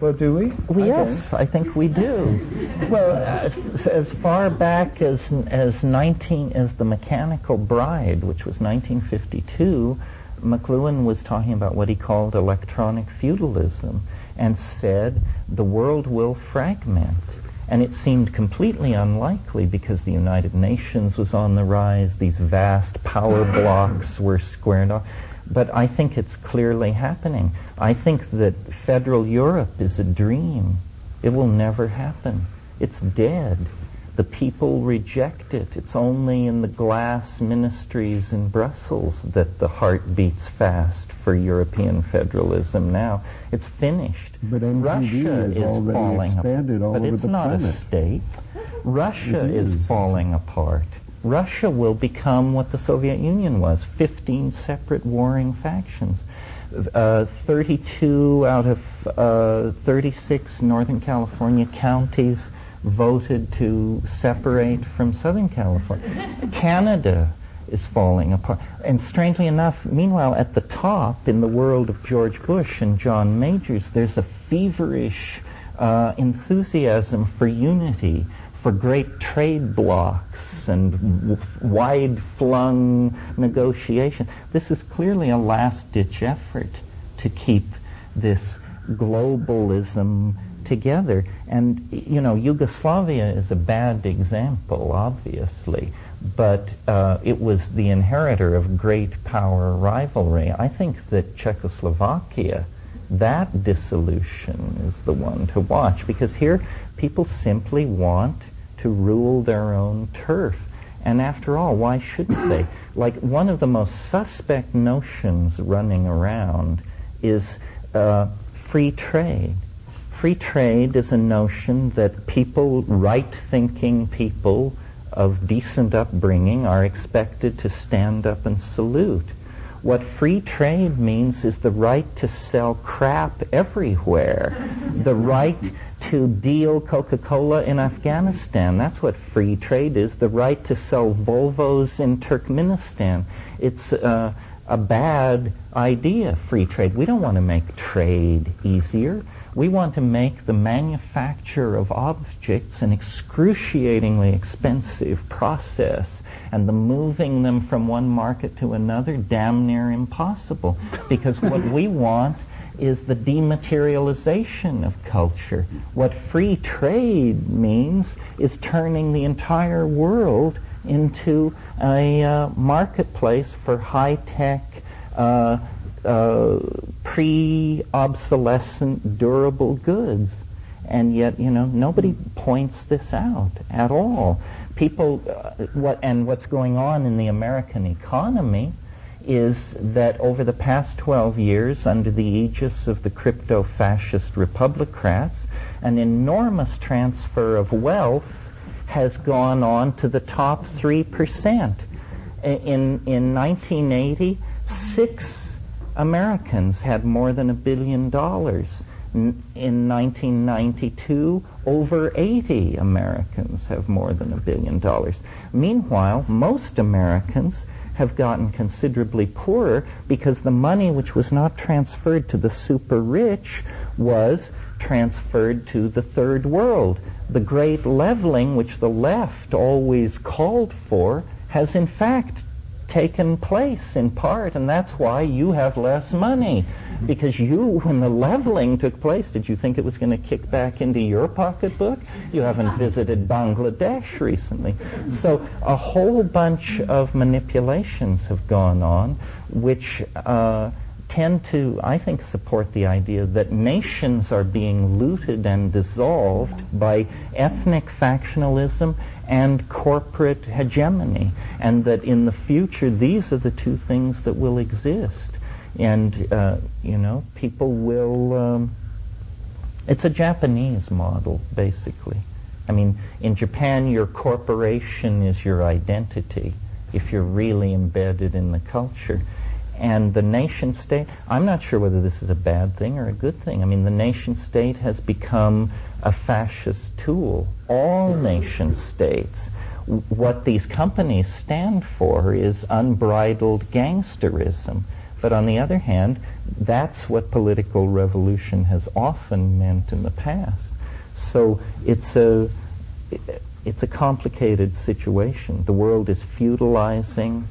well, do we? Well, yes, I think we do. Well, uh, as far back as as 19 as the Mechanical Bride, which was 1952, McLuhan was talking about what he called electronic feudalism, and said the world will fragment. And it seemed completely unlikely because the United Nations was on the rise, these vast power blocks were squared off. But I think it's clearly happening. I think that federal Europe is a dream. It will never happen. It's dead. The people reject it. It's only in the glass ministries in Brussels that the heart beats fast for European federalism now. It's finished. But MTV Russia is is falling all but over it's the not planet. a state. Russia is is. falling apart. Russia will become what the Soviet Union was 15 separate warring factions. Uh, 32 out of uh, 36 Northern California counties voted to separate from Southern California. Canada is falling apart. And strangely enough, meanwhile, at the top, in the world of George Bush and John Majors, there's a feverish uh, enthusiasm for unity, for great trade blocks and w- wide flung negotiation. This is clearly a last ditch effort to keep this globalism together. And, you know, Yugoslavia is a bad example, obviously, but uh, it was the inheritor of great power rivalry. I think that Czechoslovakia, that dissolution is the one to watch because here people simply want to rule their own turf. And after all, why shouldn't they? Like one of the most suspect notions running around is uh, free trade. Free trade is a notion that people, right-thinking people of decent upbringing, are expected to stand up and salute. What free trade means is the right to sell crap everywhere, the right to deal Coca-Cola in Afghanistan. That's what free trade is. The right to sell Volvos in Turkmenistan. It's uh, a bad idea, free trade. We don't want to make trade easier. We want to make the manufacture of objects an excruciatingly expensive process and the moving them from one market to another damn near impossible. Because what we want is the dematerialization of culture. What free trade means is turning the entire world into a uh, marketplace for high tech, uh, uh, pre obsolescent, durable goods. And yet, you know, nobody points this out at all. People, uh, what, and what's going on in the American economy is that over the past 12 years, under the aegis of the crypto fascist republicrats, an enormous transfer of wealth has gone on to the top 3%. In, in 1980, six Americans had more than a billion dollars. In 1992, over 80 Americans have more than a billion dollars. Meanwhile, most Americans have gotten considerably poorer because the money which was not transferred to the super rich was transferred to the third world. The great leveling which the left always called for has in fact taken place in part, and that's why you have less money. Because you, when the leveling took place, did you think it was going to kick back into your pocketbook? You haven't visited Bangladesh recently. So a whole bunch of manipulations have gone on, which uh, tend to, I think, support the idea that nations are being looted and dissolved by ethnic factionalism and corporate hegemony, and that in the future these are the two things that will exist. And, uh, you know, people will. Um, it's a Japanese model, basically. I mean, in Japan, your corporation is your identity if you're really embedded in the culture. And the nation state, I'm not sure whether this is a bad thing or a good thing. I mean, the nation state has become a fascist tool. All nation states. What these companies stand for is unbridled gangsterism. But on the other hand, that's what political revolution has often meant in the past. So it's a, it's a complicated situation. The world is feudalizing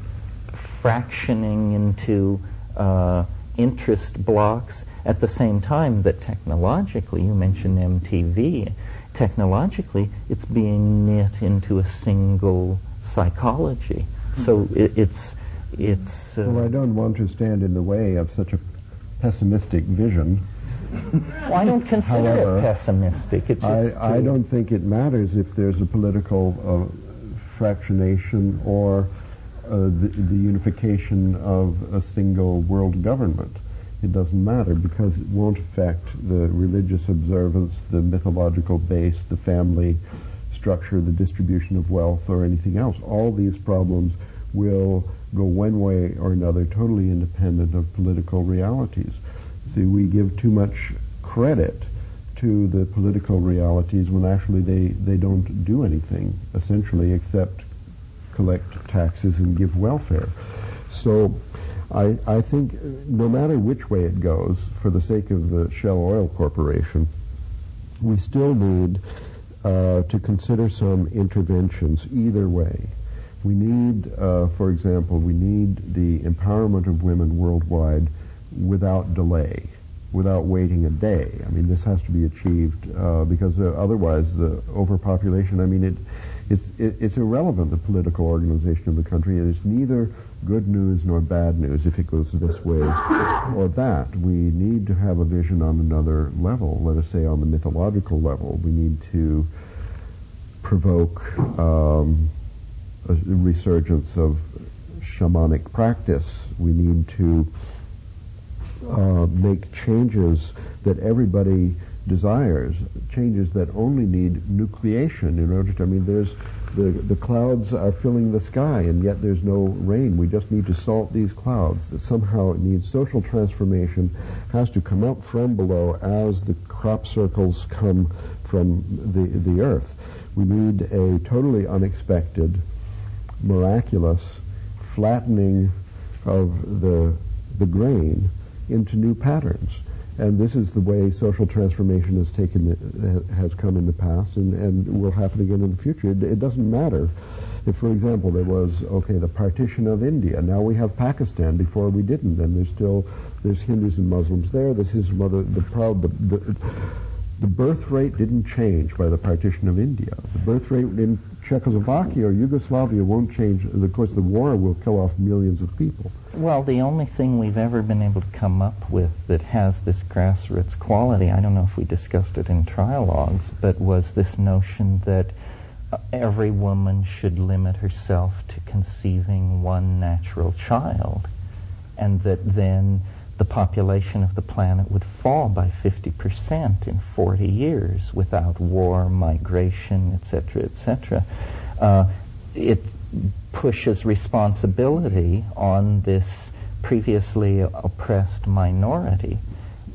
fractioning into uh, interest blocks at the same time that technologically, you mentioned MTV, technologically it's being knit into a single psychology. Mm-hmm. So it, it's it's. Uh, well, I don't want to stand in the way of such a pessimistic vision. well, I don't consider However, it pessimistic. It's I, I don't think it matters if there's a political uh, fractionation or uh, the, the, unification of a single world government. It doesn't matter because it won't affect the religious observance, the mythological base, the family structure, the distribution of wealth, or anything else. All these problems will go one way or another, totally independent of political realities. See, we give too much credit to the political realities when actually they, they don't do anything, essentially, except collect taxes and give welfare. So I, I think no matter which way it goes, for the sake of the Shell Oil Corporation, we still need uh, to consider some interventions either way. We need, uh, for example, we need the empowerment of women worldwide without delay without waiting a day. I mean, this has to be achieved uh, because uh, otherwise the overpopulation. I mean, it, it's it, it's irrelevant the political organization of the country, and it's neither good news nor bad news if it goes this way or that. We need to have a vision on another level. Let us say on the mythological level, we need to provoke um, a resurgence of shamanic practice. We need to uh, make changes that everybody desires, changes that only need nucleation in order to, I mean, there's, the, the clouds are filling the sky and yet there's no rain. We just need to salt these clouds. That somehow it needs social transformation, has to come up from below as the crop circles come from the, the earth. We need a totally unexpected, miraculous flattening of the, the grain into new patterns. And this is the way social transformation has taken has come in the past and, and will happen again in the future. It, it doesn't matter if, for example, there was okay the partition of India. Now we have Pakistan. Before we didn't, and there's still there's Hindus and Muslims there. There's his mother, the proud the, the the birth rate didn't change by the partition of India. The birth rate in Czechoslovakia or Yugoslavia won't change. Of course, the war will kill off millions of people. Well, the only thing we've ever been able to come up with that has this grassroots quality, I don't know if we discussed it in trialogues, but was this notion that every woman should limit herself to conceiving one natural child, and that then the population of the planet would fall by 50% in 40 years without war, migration, etc., etc. Uh, it pushes responsibility on this previously oppressed minority.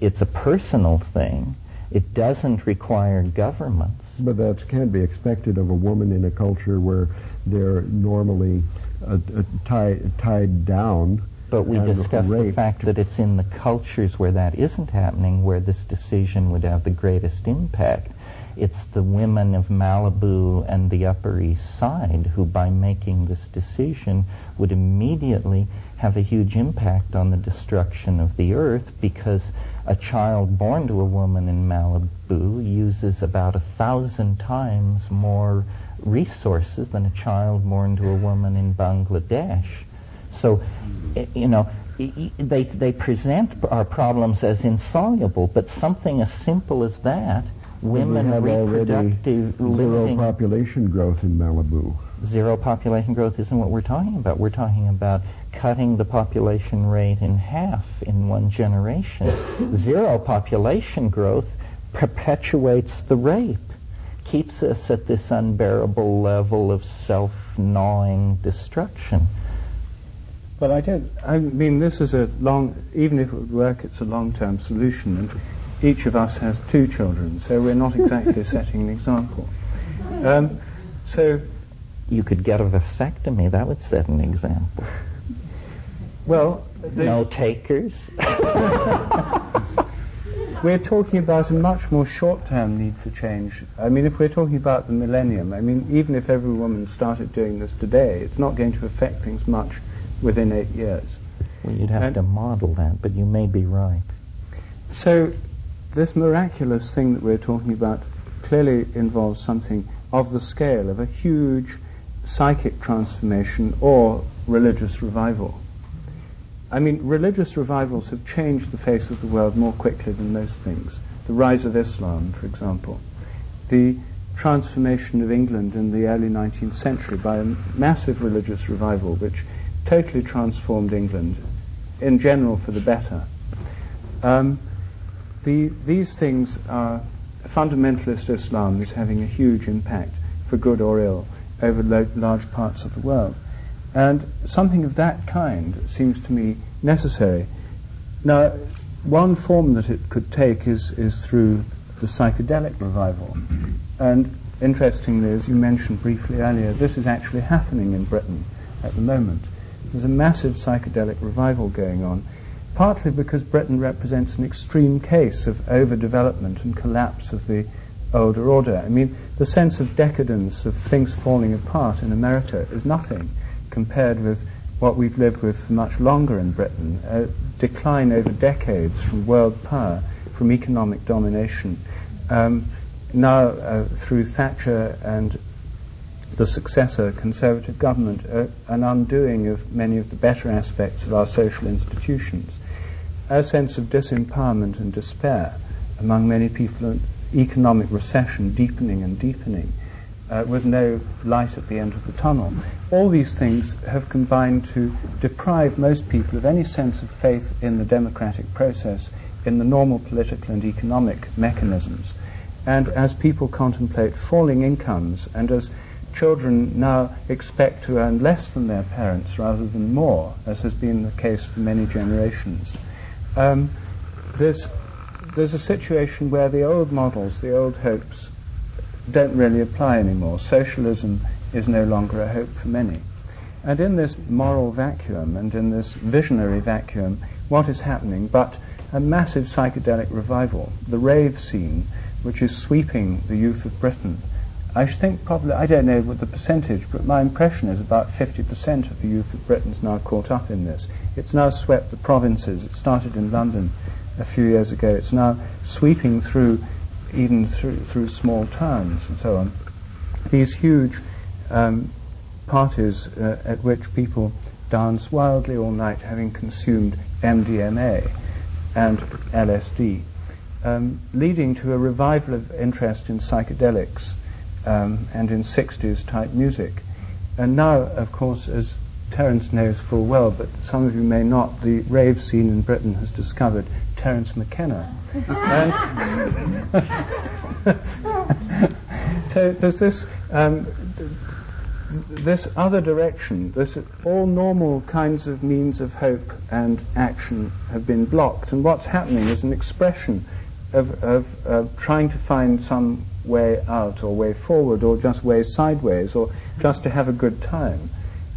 It's a personal thing. It doesn't require governments. But that can't be expected of a woman in a culture where they're normally uh, uh, tied, tied down but we discussed the fact that it's in the cultures where that isn't happening where this decision would have the greatest impact. It's the women of Malibu and the Upper East Side who, by making this decision, would immediately have a huge impact on the destruction of the earth because a child born to a woman in Malibu uses about a thousand times more resources than a child born to a woman in Bangladesh. So, you know, they, they present our problems as insoluble, but something as simple as that, women have reproductive zero population growth in Malibu. Zero population growth isn't what we're talking about. We're talking about cutting the population rate in half in one generation. zero population growth perpetuates the rape, keeps us at this unbearable level of self-gnawing destruction. But I don't. I mean, this is a long. Even if it would work, it's a long-term solution, and each of us has two children, so we're not exactly setting an example. Um, so you could get a vasectomy. That would set an example. Well, no takers. we're talking about a much more short-term need for change. I mean, if we're talking about the millennium, I mean, even if every woman started doing this today, it's not going to affect things much within eight years. Well, you'd have and to model that, but you may be right. So, this miraculous thing that we're talking about clearly involves something of the scale of a huge psychic transformation or religious revival. I mean, religious revivals have changed the face of the world more quickly than most things. The rise of Islam, for example. The transformation of England in the early 19th century by a massive religious revival, which totally transformed England, in general for the better. Um, the, these things are fundamentalist Islam is having a huge impact. for good or ill, over lo- large parts of the world. And something of that kind seems to me necessary. Now, one form that it could take is, is through the psychedelic revival. And interestingly, as you mentioned briefly earlier, this is actually happening in Britain at the moment. There's a massive psychedelic revival going on, partly because Britain represents an extreme case of overdevelopment and collapse of the older order. I mean, the sense of decadence, of things falling apart in America, is nothing compared with what we've lived with for much longer in Britain a decline over decades from world power, from economic domination. Um, now, uh, through Thatcher and the successor Conservative government, uh, an undoing of many of the better aspects of our social institutions. A sense of disempowerment and despair among many people, economic recession deepening and deepening, uh, with no light at the end of the tunnel. All these things have combined to deprive most people of any sense of faith in the democratic process, in the normal political and economic mechanisms. And as people contemplate falling incomes and as children now expect to earn less than their parents rather than more, as has been the case for many generations. Um, there's, there's a situation where the old models, the old hopes, don't really apply anymore. Socialism is no longer a hope for many. And in this moral vacuum and in this visionary vacuum, what is happening but a massive psychedelic revival, the rave scene, which is sweeping the youth of Britain I should think probably, I don't know what the percentage, but my impression is about 50% of the youth of Britain is now caught up in this. It's now swept the provinces. It started in London a few years ago. It's now sweeping through, even through, through small towns and so on. These huge um, parties uh, at which people dance wildly all night having consumed MDMA and LSD, um, leading to a revival of interest in psychedelics um, and in 60s type music. And now, of course, as Terence knows full well, but some of you may not, the rave scene in Britain has discovered Terence McKenna. so there's this, um, this other direction, this, all normal kinds of means of hope and action have been blocked, and what's happening is an expression of, of, of trying to find some way out or way forward or just way sideways or just to have a good time,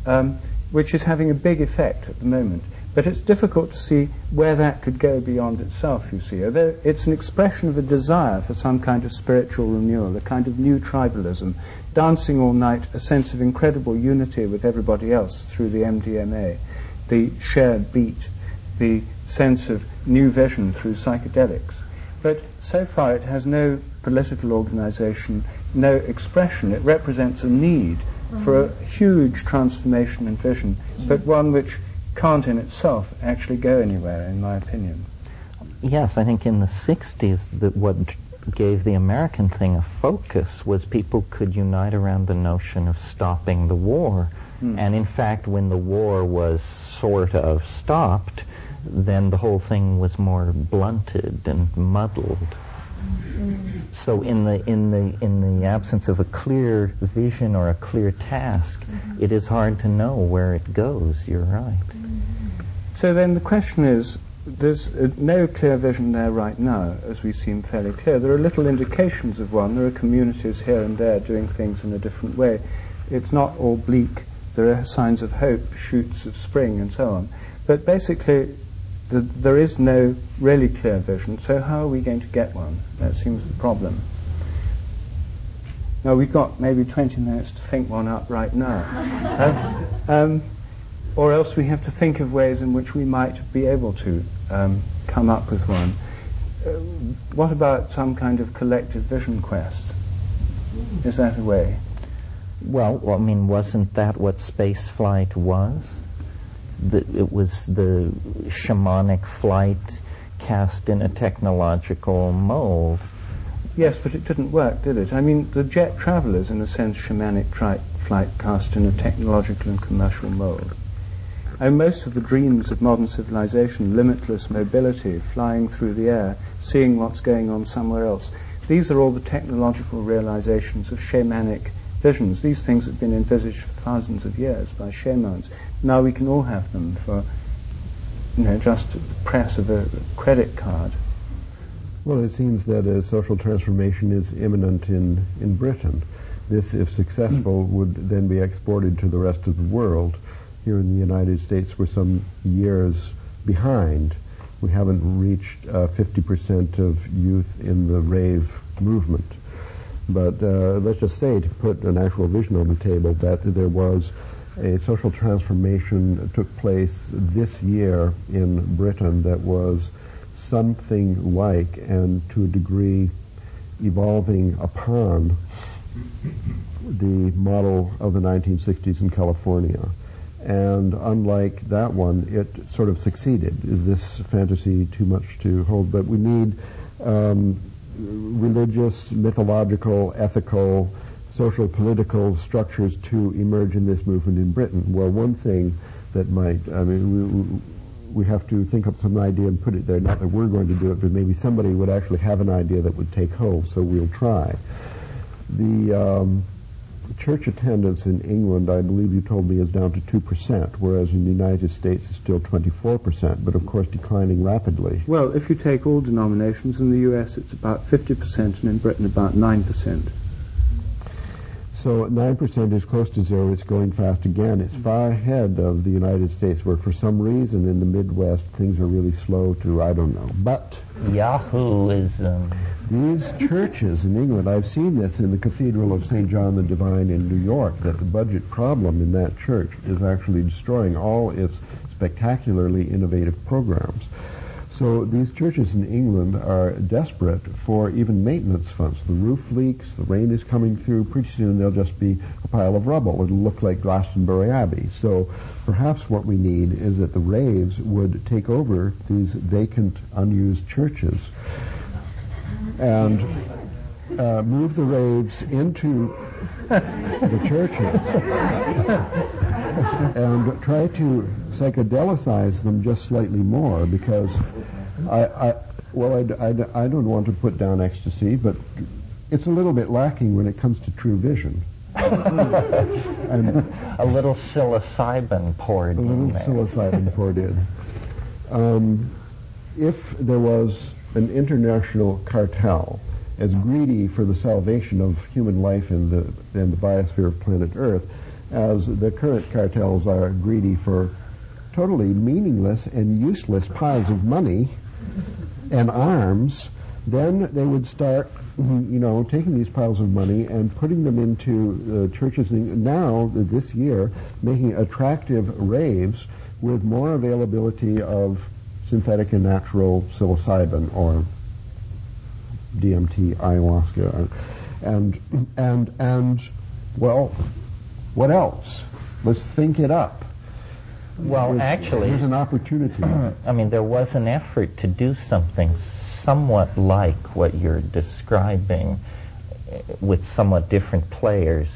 um, which is having a big effect at the moment. But it's difficult to see where that could go beyond itself, you see. It's an expression of a desire for some kind of spiritual renewal, a kind of new tribalism, dancing all night, a sense of incredible unity with everybody else through the MDMA, the shared beat, the sense of new vision through psychedelics. But so far it has no political organization, no expression. It represents a need mm-hmm. for a huge transformation and vision, mm-hmm. but one which can't in itself actually go anywhere, in my opinion. Yes, I think in the 60s, that what gave the American thing a focus was people could unite around the notion of stopping the war. Mm. And in fact, when the war was sort of stopped, then the whole thing was more blunted and muddled. So in the in the in the absence of a clear vision or a clear task, mm-hmm. it is hard to know where it goes. You're right. So then the question is, there's uh, no clear vision there right now, as we seem fairly clear. There are little indications of one. There are communities here and there doing things in a different way. It's not all bleak. There are signs of hope, shoots of spring, and so on. But basically, the, there is no really clear vision, so how are we going to get one? That seems the problem. Now, we've got maybe 20 minutes to think one up right now. uh, um, or else we have to think of ways in which we might be able to um, come up with one. Uh, what about some kind of collective vision quest? Is that a way? Well, I mean, wasn't that what space flight was? The, it was the shamanic flight cast in a technological mold. Yes, but it didn't work, did it? I mean, the jet travel is, in a sense, shamanic tri- flight cast in a technological and commercial mold. And most of the dreams of modern civilization, limitless mobility, flying through the air, seeing what's going on somewhere else, these are all the technological realizations of shamanic visions. These things have been envisaged for thousands of years by shamans. Now we can all have them for, you know, just the press of a credit card. Well, it seems that a social transformation is imminent in, in Britain. This, if successful, would then be exported to the rest of the world. Here in the United States, we're some years behind. We haven't reached uh, 50% of youth in the rave movement. But uh, let's just say, to put an actual vision on the table, that there was a social transformation took place this year in Britain that was something like, and to a degree, evolving upon the model of the 1960s in California. And unlike that one, it sort of succeeded. Is this fantasy too much to hold? But we need um, religious, mythological, ethical, social, political structures to emerge in this movement in Britain. Well, one thing that might, I mean, we, we have to think up some idea and put it there. Not that we're going to do it, but maybe somebody would actually have an idea that would take hold. So we'll try. The um, church attendance in England, I believe you told me, is down to 2%, whereas in the United States it's still 24%, but of course declining rapidly. Well, if you take all denominations, in the US it's about 50%, and in Britain about 9%. So 9% is close to zero. It's going fast again. It's far ahead of the United States, where for some reason in the Midwest things are really slow to, I don't know. But Yahooism. Um, these churches in England, I've seen this in the Cathedral of St. John the Divine in New York, that the budget problem in that church is actually destroying all its spectacularly innovative programs. So these churches in England are desperate for even maintenance funds. The roof leaks, the rain is coming through, pretty soon they'll just be a pile of rubble. It'll look like Glastonbury Abbey. So perhaps what we need is that the raves would take over these vacant, unused churches and uh, move the raves into the churches and try to psychedelicize them just slightly more because I, I well, I, I, I don't want to put down ecstasy, but it's a little bit lacking when it comes to true vision. and A little psilocybin poured a little in there. psilocybin poured in. Um, if there was an international cartel as greedy for the salvation of human life in the in the biosphere of planet Earth as the current cartels are greedy for totally meaningless and useless piles of money and arms, then they would start, you know, taking these piles of money and putting them into uh, churches. Now, this year, making attractive raves with more availability of synthetic and natural psilocybin or DMT, ayahuasca, and and and well, what else? Let's think it up. Well, There's- actually, there's an opportunity. I mean, there was an effort to do something somewhat like what you're describing eh, with somewhat different players.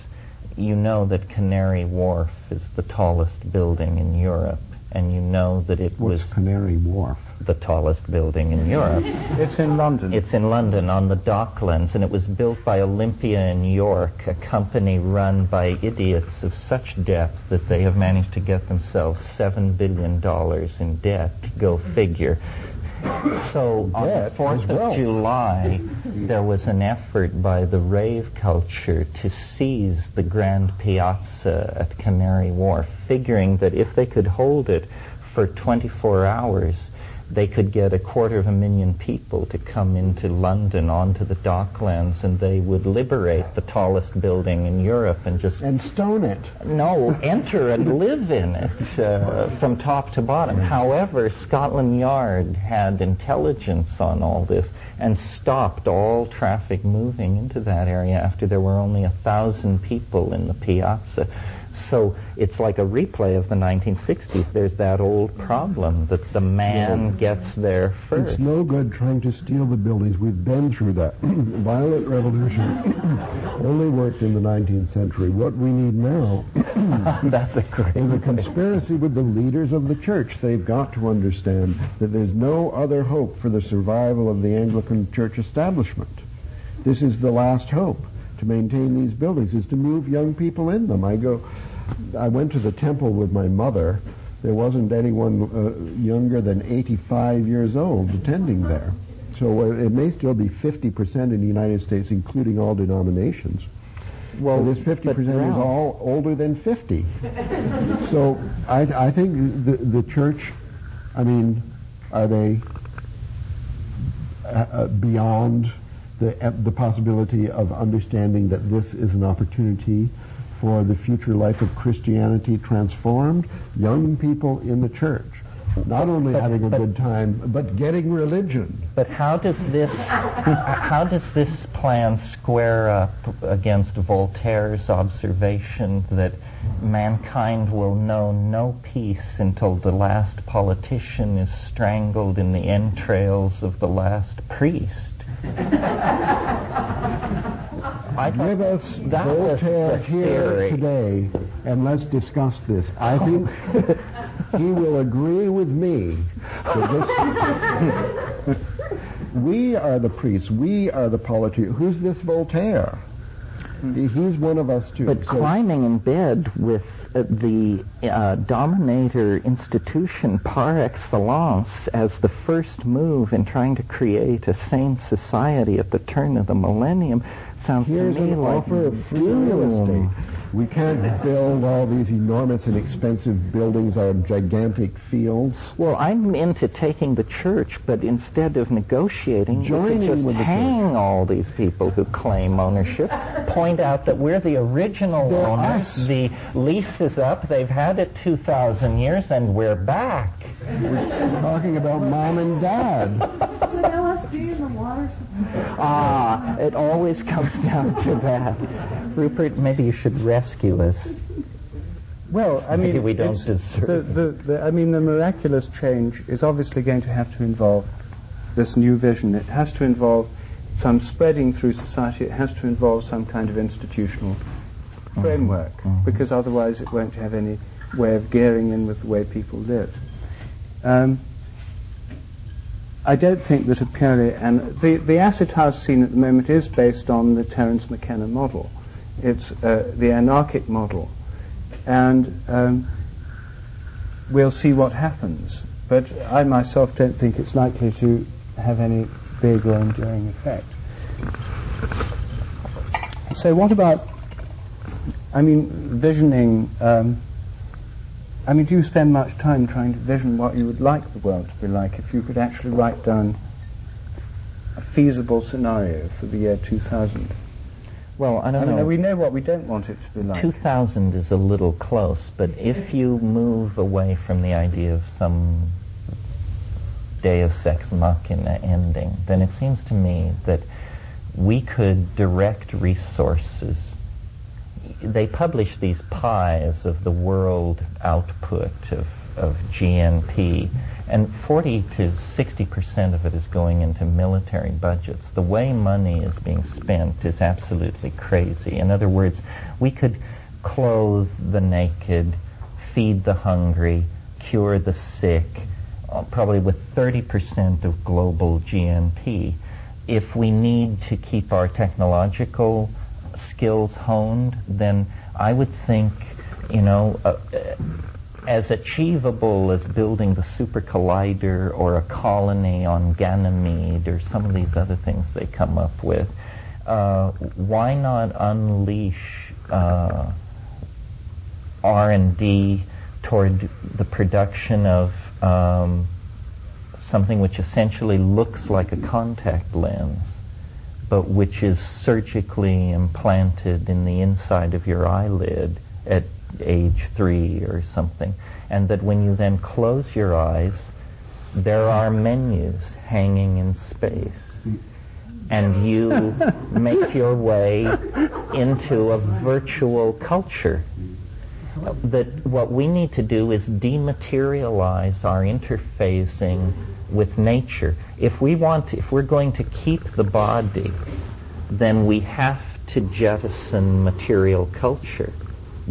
You know that Canary Wharf is the tallest building in Europe, and you know that it What's was Canary Wharf? the tallest building in Europe. It's in London. It's in London on the Docklands, and it was built by Olympia and York, a company run by idiots of such depth that they have managed to get themselves $7 billion in debt. Go figure. So on the 4th of. July, there was an effort by the rave culture to seize the Grand Piazza at Canary Wharf, figuring that if they could hold it for 24 hours, they could get a quarter of a million people to come into London onto the docklands and they would liberate the tallest building in Europe and just And stone it. no, enter and live in it uh, from top to bottom. However, Scotland Yard had intelligence on all this and stopped all traffic moving into that area after there were only a thousand people in the piazza. So it's like a replay of the 1960s. There's that old problem that the man gets there first. It's no good trying to steal the buildings. We've been through that. Violent revolution only worked in the 19th century. What we need now That's a great. is a conspiracy with the leaders of the church. They've got to understand that there's no other hope for the survival of the Anglican church establishment. This is the last hope to maintain these buildings is to move young people in them. I go, I went to the temple with my mother. There wasn't anyone uh, younger than 85 years old attending there. So uh, it may still be 50% in the United States, including all denominations. Well, this 50% is all older than 50. so I, I think the, the church, I mean, are they uh, uh, beyond the, uh, the possibility of understanding that this is an opportunity for the future life of Christianity transformed? Young people in the church not only but, having a but, good time, but getting religion. But how does this how does this plan square up against Voltaire's observation that mankind will know no peace until the last politician is strangled in the entrails of the last priest? I Give us Voltaire here today, and let's discuss this. I think he will agree with me that this. we are the priests. We are the politicians. Who's this Voltaire? He's one of us too. But so climbing in bed with the uh, dominator institution par excellence as the first move in trying to create a sane society at the turn of the millennium sounds Here's to me like offer of free real estate. We can't build all these enormous and expensive buildings on gigantic fields. Well, I'm into taking the church, but instead of negotiating, Joining we could just hang all these people who claim ownership, point out that we're the original They're owners, us. the lease is up, they've had it 2,000 years, and we're back. We're talking about mom and dad. The LSD in the water supply. Ah, it always comes down to that. Rupert, maybe you should rescue us. Well, I mean, we don't deserve. The, the, the, I mean, the miraculous change is obviously going to have to involve this new vision. It has to involve some spreading through society. It has to involve some kind of institutional mm-hmm. framework, mm-hmm. because otherwise it won't have any way of gearing in with the way people live. Um, I don't think that a purely and the the acid house scene at the moment is based on the Terence McKenna model. It's uh, the anarchic model, and um, we'll see what happens. But I myself don't think it's likely to have any big or enduring effect. So, what about? I mean, visioning. Um, I mean, do you spend much time trying to vision what you would like the world to be like if you could actually write down a feasible scenario for the year 2000? Well, I don't I mean, know. We know what we don't want it to be like. 2000 is a little close, but if you move away from the idea of some deus ex machina ending, then it seems to me that we could direct resources they publish these pies of the world output of, of GNP, and 40 to 60 percent of it is going into military budgets. The way money is being spent is absolutely crazy. In other words, we could clothe the naked, feed the hungry, cure the sick, uh, probably with 30 percent of global GNP. If we need to keep our technological skills honed, then I would think, you know, uh, as achievable as building the super collider or a colony on Ganymede or some of these other things they come up with, uh, why not unleash uh, R&D toward the production of um, something which essentially looks like a contact lens? but which is surgically implanted in the inside of your eyelid at age three or something. And that when you then close your eyes, there are menus hanging in space. And you make your way into a virtual culture. That what we need to do is dematerialize our interfacing with nature. If we want, to, if we're going to keep the body, then we have to jettison material culture.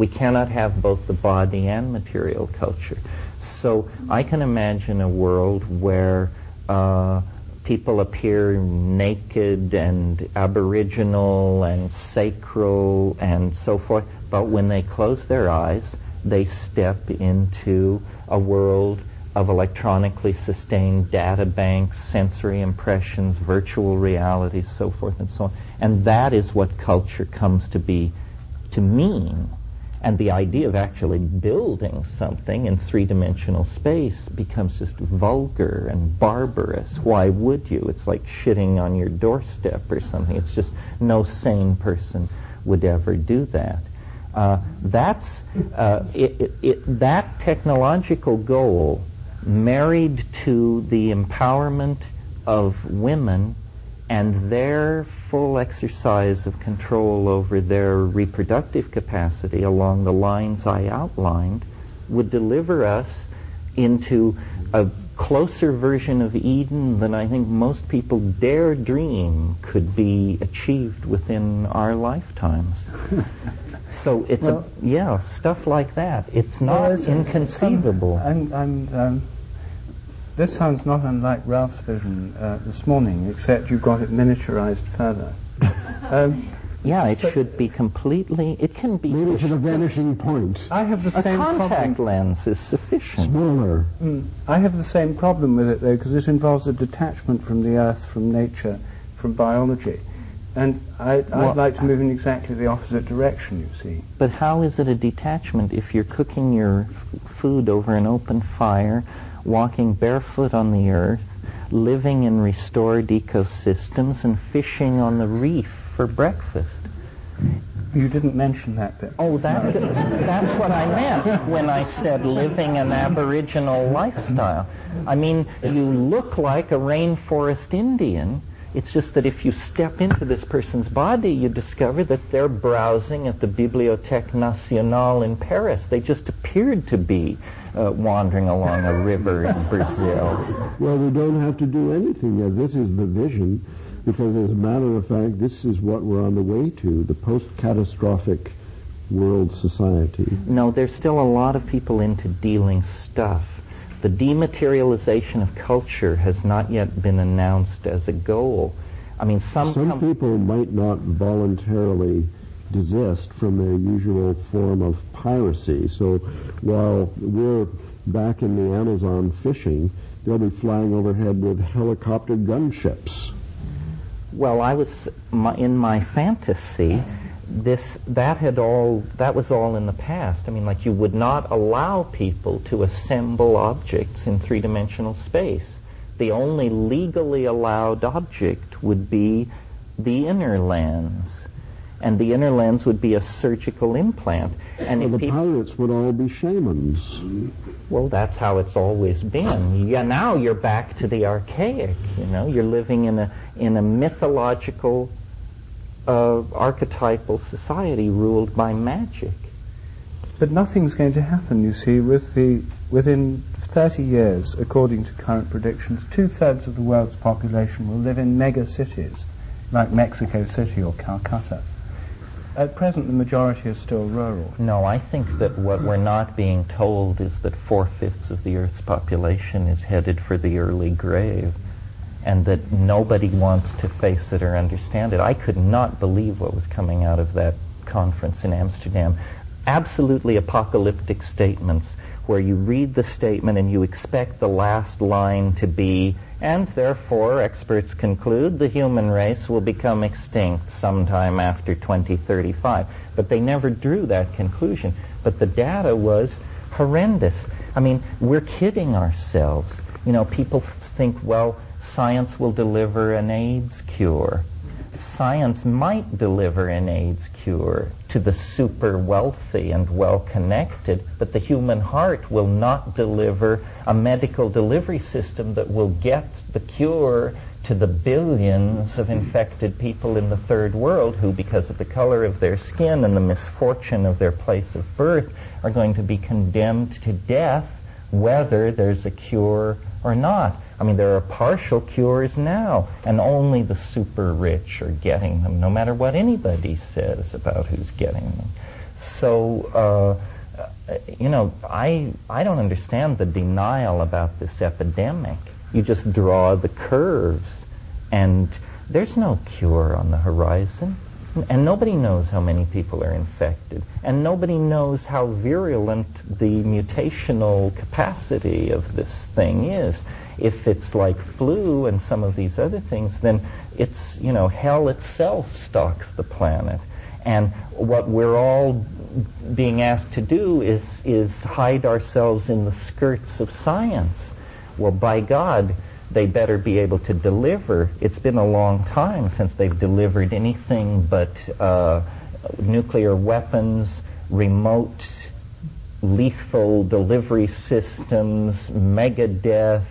We cannot have both the body and material culture. So I can imagine a world where uh, people appear naked and aboriginal and sacral and so forth, but when they close their eyes, they step into a world of electronically sustained data banks, sensory impressions, virtual realities, so forth and so on. And that is what culture comes to be, to mean. And the idea of actually building something in three-dimensional space becomes just vulgar and barbarous. Why would you? It's like shitting on your doorstep or something. It's just no sane person would ever do that. Uh, that's uh, it, it, it, that technological goal married to the empowerment of women and their full exercise of control over their reproductive capacity along the lines I outlined would deliver us into a closer version of Eden than I think most people dare dream could be achieved within our lifetimes. so it's well, a, yeah, stuff like that. It's not well, it's, inconceivable. and, and um, this sounds not unlike Ralph's vision uh, this morning, except you've got it miniaturized further. Um, yeah, it should be completely. It can be. Maybe to the vanishing point. I have the a same contact problem. lens is sufficient. Smaller. Mm. I have the same problem with it though, because it involves a detachment from the earth, from nature, from biology. And I, would like to move in exactly the opposite direction, you see. But how is it a detachment if you're cooking your f- food over an open fire, walking barefoot on the earth, living in restored ecosystems, and fishing on the reef for breakfast? You didn't mention that bit. Oh, that, that's what I meant when I said living an Aboriginal lifestyle. I mean, you look like a rainforest Indian, it's just that if you step into this person's body, you discover that they're browsing at the Bibliothèque Nationale in Paris. They just appeared to be uh, wandering along a river in Brazil. Well, we don't have to do anything yet. This is the vision, because as a matter of fact, this is what we're on the way to the post catastrophic world society. No, there's still a lot of people into dealing stuff. The dematerialization of culture has not yet been announced as a goal. I mean, some some com- people might not voluntarily desist from their usual form of piracy. So while we're back in the Amazon fishing, they'll be flying overhead with helicopter gunships. Well, I was in my fantasy this that had all that was all in the past. I mean, like you would not allow people to assemble objects in three-dimensional space. The only legally allowed object would be the inner lens, and the inner lens would be a surgical implant. And well, the pirates would all be shamans. Well, that's how it's always been. Yeah, now you're back to the archaic. You know, you're living in a in a mythological uh, archetypal society ruled by magic. But nothing's going to happen, you see, with the within 30 years, according to current predictions, two thirds of the world's population will live in mega cities like Mexico City or Calcutta. At present, the majority is still rural. No, I think that what we're not being told is that four fifths of the Earth's population is headed for the early grave and that nobody wants to face it or understand it. I could not believe what was coming out of that conference in Amsterdam. Absolutely apocalyptic statements where you read the statement and you expect the last line to be, and therefore, experts conclude, the human race will become extinct sometime after 2035. But they never drew that conclusion. But the data was horrendous. I mean, we're kidding ourselves. You know, people think, well, science will deliver an AIDS cure. Science might deliver an AIDS cure to the super wealthy and well connected, but the human heart will not deliver a medical delivery system that will get the cure to the billions of infected people in the third world who, because of the color of their skin and the misfortune of their place of birth, are going to be condemned to death whether there's a cure or not. I mean, there are partial cures now, and only the super rich are getting them, no matter what anybody says about who's getting them. So, uh, you know, I I don't understand the denial about this epidemic. You just draw the curves, and there's no cure on the horizon. And nobody knows how many people are infected. And nobody knows how virulent the mutational capacity of this thing is. If it's like flu and some of these other things, then it's, you know, hell itself stalks the planet. And what we're all being asked to do is, is hide ourselves in the skirts of science. Well, by God, they better be able to deliver. It's been a long time since they've delivered anything but uh, nuclear weapons, remote lethal delivery systems, mega death,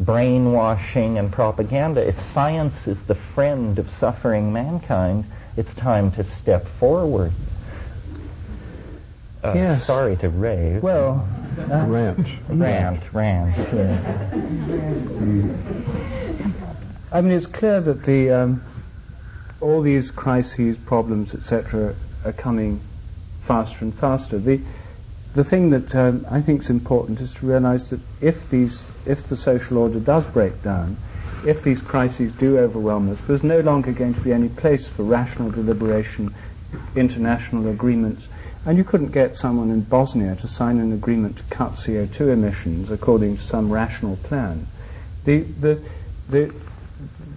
brainwashing, and propaganda. If science is the friend of suffering mankind, it's time to step forward. Uh, Yes. Sorry to rave. Well, uh, Rant. rant, rant. yeah. I mean, it's clear that the um, all these crises, problems, etc., are coming faster and faster. The the thing that um, I think is important is to realise that if these, if the social order does break down, if these crises do overwhelm us, there's no longer going to be any place for rational deliberation, international agreements, and you couldn't get someone in Bosnia to sign an agreement to cut CO2 emissions according to some rational plan. The the the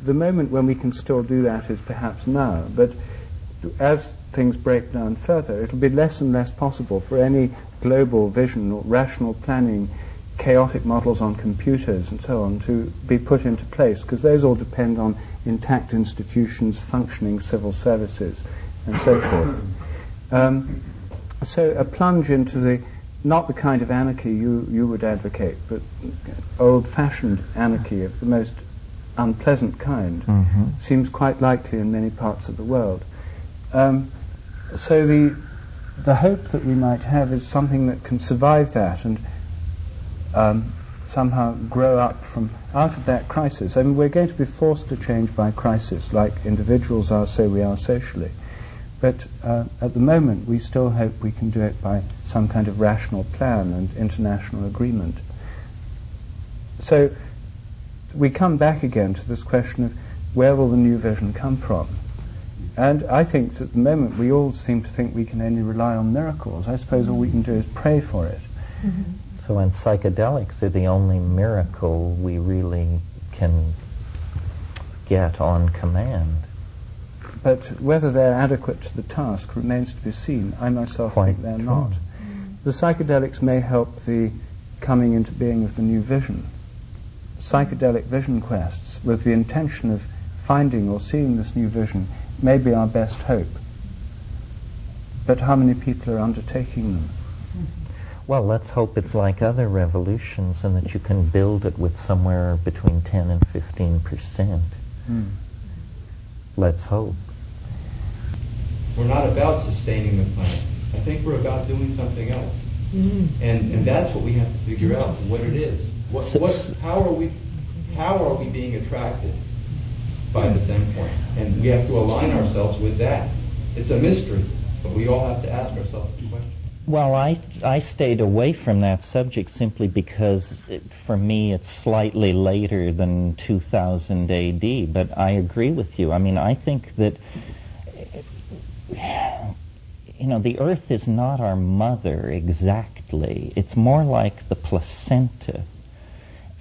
the moment when we can still do that is perhaps now, but as things break down further, it'll be less and less possible for any global vision or rational planning, chaotic models on computers and so on to be put into place, because those all depend on intact institutions, functioning civil services, and so forth. Um, so a plunge into the not the kind of anarchy you, you would advocate, but old-fashioned anarchy of the most unpleasant kind Mhm. seems quite likely in many parts of the world. Um, so the the hope that we might have is something that can survive that and um, somehow grow up from out of that crisis. I mean, we're going to be forced to change by crisis, like individuals are, so we are socially. But uh, at the moment, we still hope we can do it by some kind of rational plan and international agreement. So we come back again to this question of where will the new vision come from? And I think that at the moment we all seem to think we can only rely on miracles. I suppose all we can do is pray for it. So, and psychedelics are the only miracle we really can get on command. But whether they're adequate to the task remains to be seen. I myself Quite think they're true. not. Mm. The psychedelics may help the coming into being of the new vision. Psychedelic vision quests with the intention of finding or seeing this new vision may be our best hope. But how many people are undertaking them? Well, let's hope it's like other revolutions and that you can build it with somewhere between 10 and 15 percent. Hmm. Let's hope. We're not about sustaining the planet. I think we're about doing something else. Mm-hmm. And, and that's what we have to figure out, mm-hmm. what it is. What, what, how are we, how are we being attracted by this endpoint? And we have to align ourselves with that. It's a mystery, but we all have to ask ourselves the question. Well, I, I stayed away from that subject simply because it, for me it's slightly later than 2000 AD, but I agree with you. I mean, I think that, you know, the earth is not our mother exactly. It's more like the placenta.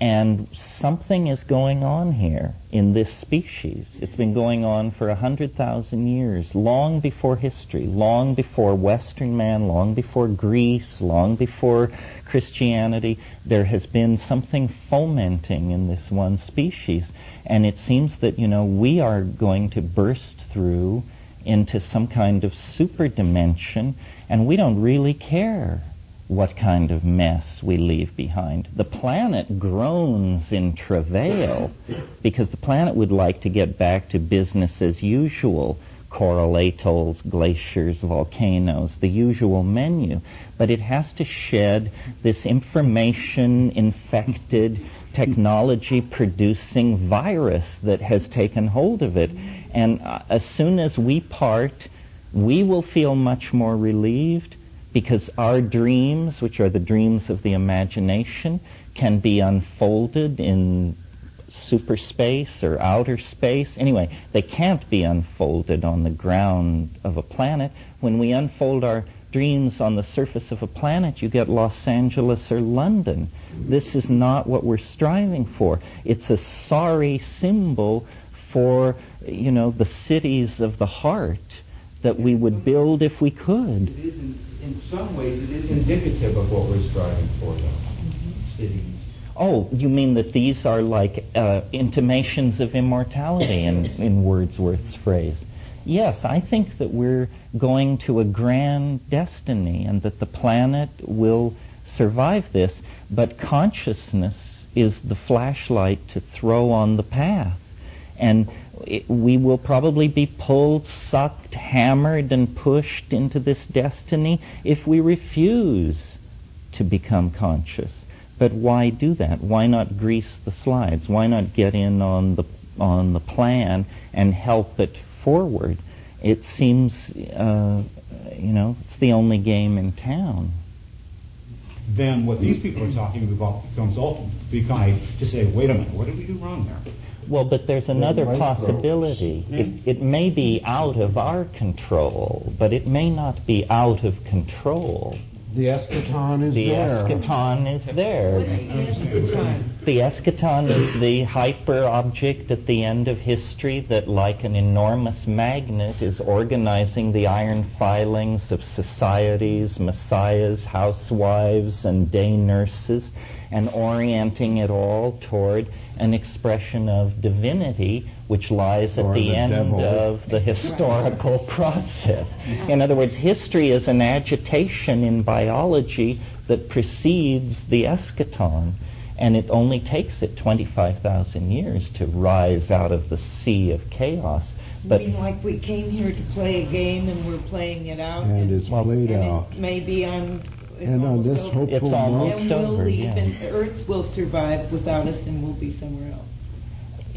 And something is going on here in this species. It's been going on for a hundred thousand years, long before history, long before Western man, long before Greece, long before Christianity. There has been something fomenting in this one species. And it seems that, you know, we are going to burst through into some kind of super dimension, and we don't really care what kind of mess we leave behind. The planet groans in travail because the planet would like to get back to business as usual. Coral atolls, glaciers, volcanoes, the usual menu. But it has to shed this information infected, technology producing virus that has taken hold of it. And uh, as soon as we part, we will feel much more relieved because our dreams, which are the dreams of the imagination, can be unfolded in super space or outer space. Anyway, they can't be unfolded on the ground of a planet. When we unfold our dreams on the surface of a planet, you get Los Angeles or London. This is not what we're striving for. It's a sorry symbol for, you know, the cities of the heart that we would build if we could. It is, in, in some ways, it is indicative of what we're striving for, though. Cities. Oh, you mean that these are like uh, intimations of immortality in, in Wordsworth's phrase? Yes, I think that we're going to a grand destiny and that the planet will survive this, but consciousness is the flashlight to throw on the path. And it, we will probably be pulled, sucked, hammered, and pushed into this destiny if we refuse to become conscious. But why do that? Why not grease the slides? Why not get in on the on the plan and help it forward? It seems, uh, you know, it's the only game in town. Then what these people are talking about becomes ultimately to say, wait a minute, what did we do wrong there? Well, but there's another possibility. Hmm. It, it may be out of our control, but it may not be out of control. The eschaton is the there. The eschaton is there. The eschaton is the hyper object at the end of history that, like an enormous magnet, is organizing the iron filings of societies, messiahs, housewives, and day nurses, and orienting it all toward an expression of divinity which lies at the, the end devil. of the historical process. In other words, history is an agitation in biology that precedes the eschaton. And it only takes it 25,000 years to rise out of the sea of chaos. But mean like we came here to play a game and we're playing it out, and, it's played and out. It maybe on and on this over. hopeful it's almost and we'll over, leave, yeah. and Earth will survive without us, and we'll be somewhere else.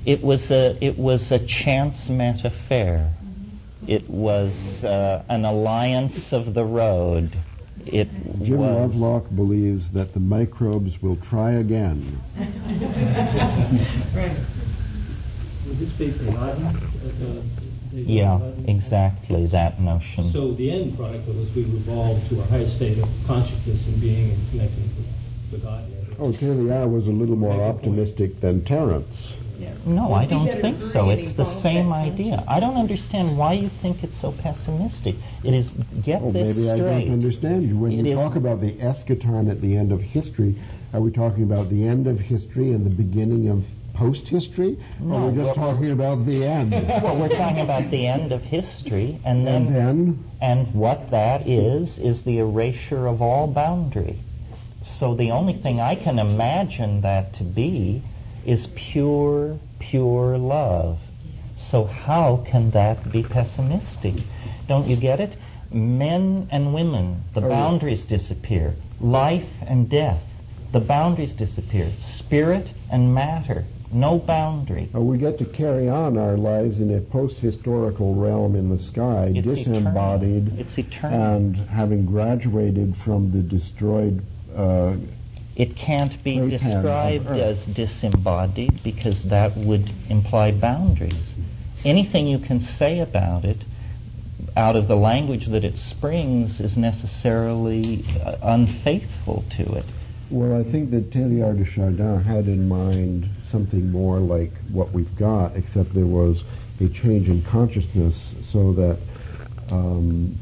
It was a it was a chance met affair. Mm-hmm. It was uh, an alliance of the road. It Jim was, Lovelock believes that the microbes will try again. right. Would this be Aladdin? Yeah, exactly that notion. So the end product of this, we evolve to a higher state of consciousness and being and connecting with the God. Oh, clearly I was a little more optimistic than Terence. Yeah. No, I don't think so. It's the same idea. I don't understand why you think it's so pessimistic. It is get Oh, this maybe I don't understand you. When It we talk about the eschaton at the end of history, are we talking about the end of history and the beginning of post-history? No, or are we just we're- talking about the end? well, we're talking about the end of history, and then and then, And what that is, is the erasure of all boundary. So the only thing I can imagine that to be is pure, pure love. So how can that be pessimistic? Don't you get it? Men and women, the Oh, yeah. boundaries disappear. Life and death, the boundaries disappear. Spirit and matter, no boundary. uh, we get to carry on our lives in a post-historical realm in the sky, It's disembodied, eternal. It's eternal. and having graduated from the destroyed uh, It can't be described as disembodied because that would imply boundaries. Anything you can say about it out of the language that it springs is necessarily uh, unfaithful to it. Well, I think that Teilhard de Chardin had in mind something more like what we've got, except there was a change in consciousness so that um,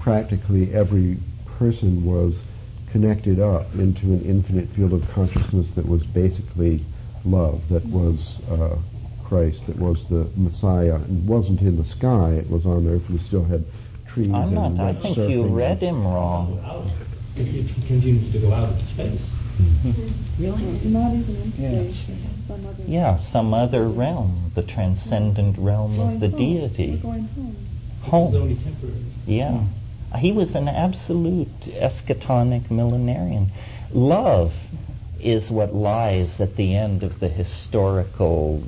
practically every person was connected up into an infinite field of consciousness that was basically love, that was uh, Christ, that was the Messiah. It wasn't in the sky, it was on earth. We still had trees I'm and not. I think surfing you read him wrong. Out. It, it continues to go out into space. Mm-hmm. Really? Not even in space, some other. Yeah, some other realm, the transcendent realm Going of the home. deity. We're going home. This Home. is only temporary. Yeah. He was an absolute eschatonic millenarian. Love is what lies at the end of the historical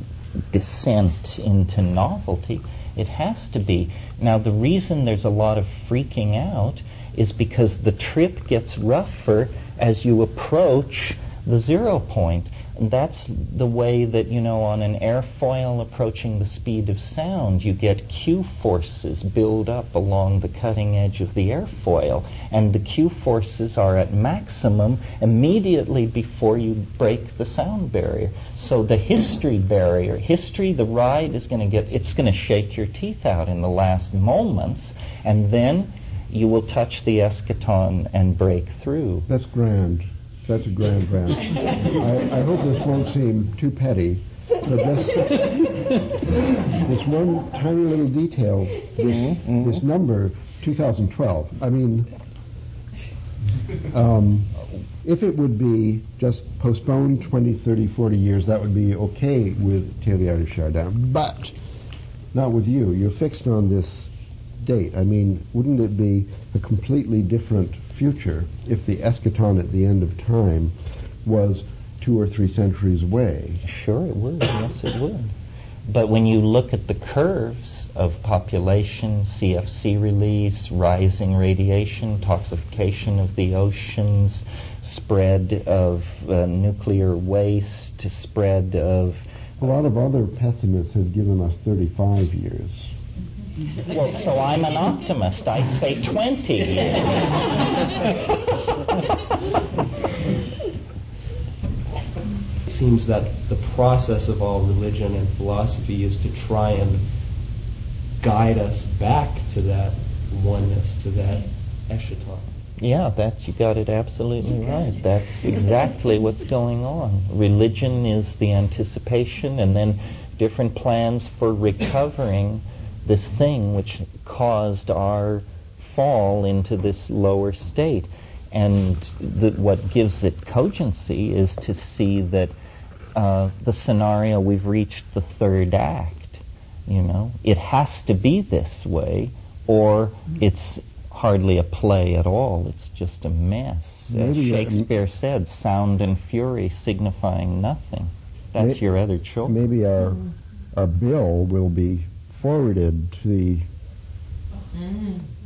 descent into novelty. It has to be. Now, the reason there's a lot of freaking out is because the trip gets rougher as you approach the zero point. And that's the way that, you know, on an airfoil approaching the speed of sound, you get Q forces build up along the cutting edge of the airfoil. And the Q forces are at maximum immediately before you break the sound barrier. So the history barrier, history, the ride is going to get, it's going to shake your teeth out in the last moments. And then you will touch the eschaton and break through. That's grand. That's a grand rant. I, I hope this won't seem too petty, but this, this one tiny little detail, this, Mm-hmm. this number, 2012, I mean, um, if it would be just postponed 20, 30, 40 years, that would be okay with Teilhard de Chardin, but not with you. You're fixed on this I mean, wouldn't it be a completely different future if the eschaton at the end of time was two or three centuries away? Sure, it would. yes, it would. But when you look at the curves of population, CFC release, rising radiation, toxification of the oceans, spread of uh, nuclear waste, spread of. A lot of other pessimists have given us 35 years. Well, so I'm an optimist. I say 20 years. It seems that the process of all religion and philosophy is to try and guide us back to that oneness, to that eschaton. Yeah, that's you got it absolutely right. That's exactly what's going on. Religion is the anticipation, and then different plans for recovering this thing which caused our fall into this lower state. And the, what gives it cogency is to see that uh, the scenario we've reached the third act. You know, it has to be this way, or it's hardly a play at all. It's just a mess. As Maybe, uh, Shakespeare said, sound and fury signifying nothing. That's May- your other choice. Maybe our, our bill will be forwarded to the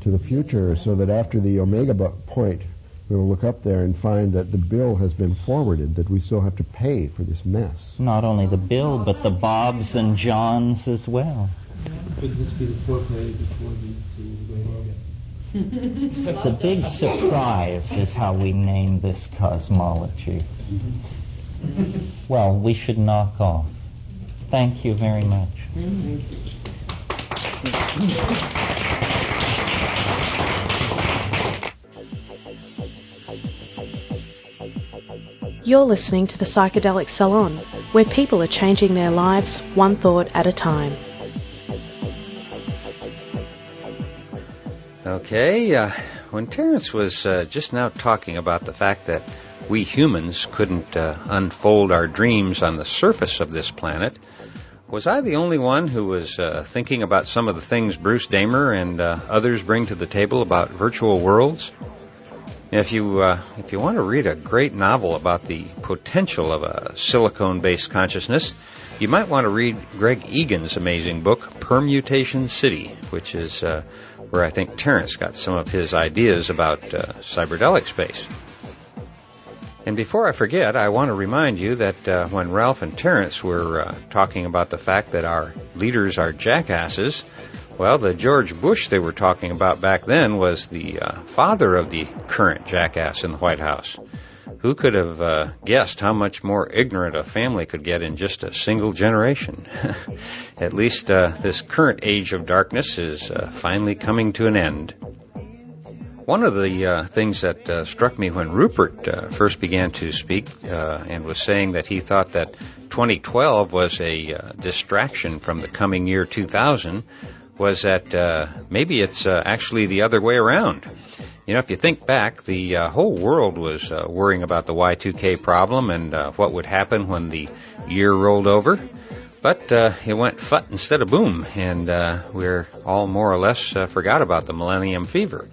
to the future so that after the omega point we will look up there and find that the bill has been forwarded that we still have to pay for this mess Not only the Bill, but the Bobs and Johns as well. Could this be the foreplay before the, the Great Organ? The big surprise is how we name this cosmology. Mm-hmm. Well, we should knock off. Thank you very much. You're listening to the Psychedelic Salon, where people are changing their lives one thought at a time. Okay, uh, when Terence was uh, just now talking about the fact that we humans couldn't uh, unfold our dreams on the surface of this planet, was I the only one who was uh, thinking about some of the things Bruce Damer and uh, others bring to the table about virtual worlds? If you uh, if you want to read a great novel about the potential of a silicone-based consciousness, you might want to read Greg Egan's amazing book Permutation City, which is uh, where I think Terence got some of his ideas about uh, cyberdelic space. And before I forget, I want to remind you that uh, when Ralph and Terence were uh, talking about the fact that our leaders are jackasses, well, the George Bush they were talking about back then was the uh, father of the current jackass in the White House. Who could have uh, guessed how much more ignorant a family could get in just a single generation? At least uh, this current age of darkness is uh, finally coming to an end. One of the uh, things that uh, struck me when Rupert uh, first began to speak uh, and was saying that he thought that 2012 was a uh, distraction from the coming year 2000 was that uh, maybe it's actually the other way around. You know, if you think back, the whole world was worrying about the Y2K problem and what would happen when the year rolled over. But uh, it went fut instead of boom, and uh, we're all more or less uh, forgot about the Millennium Fever.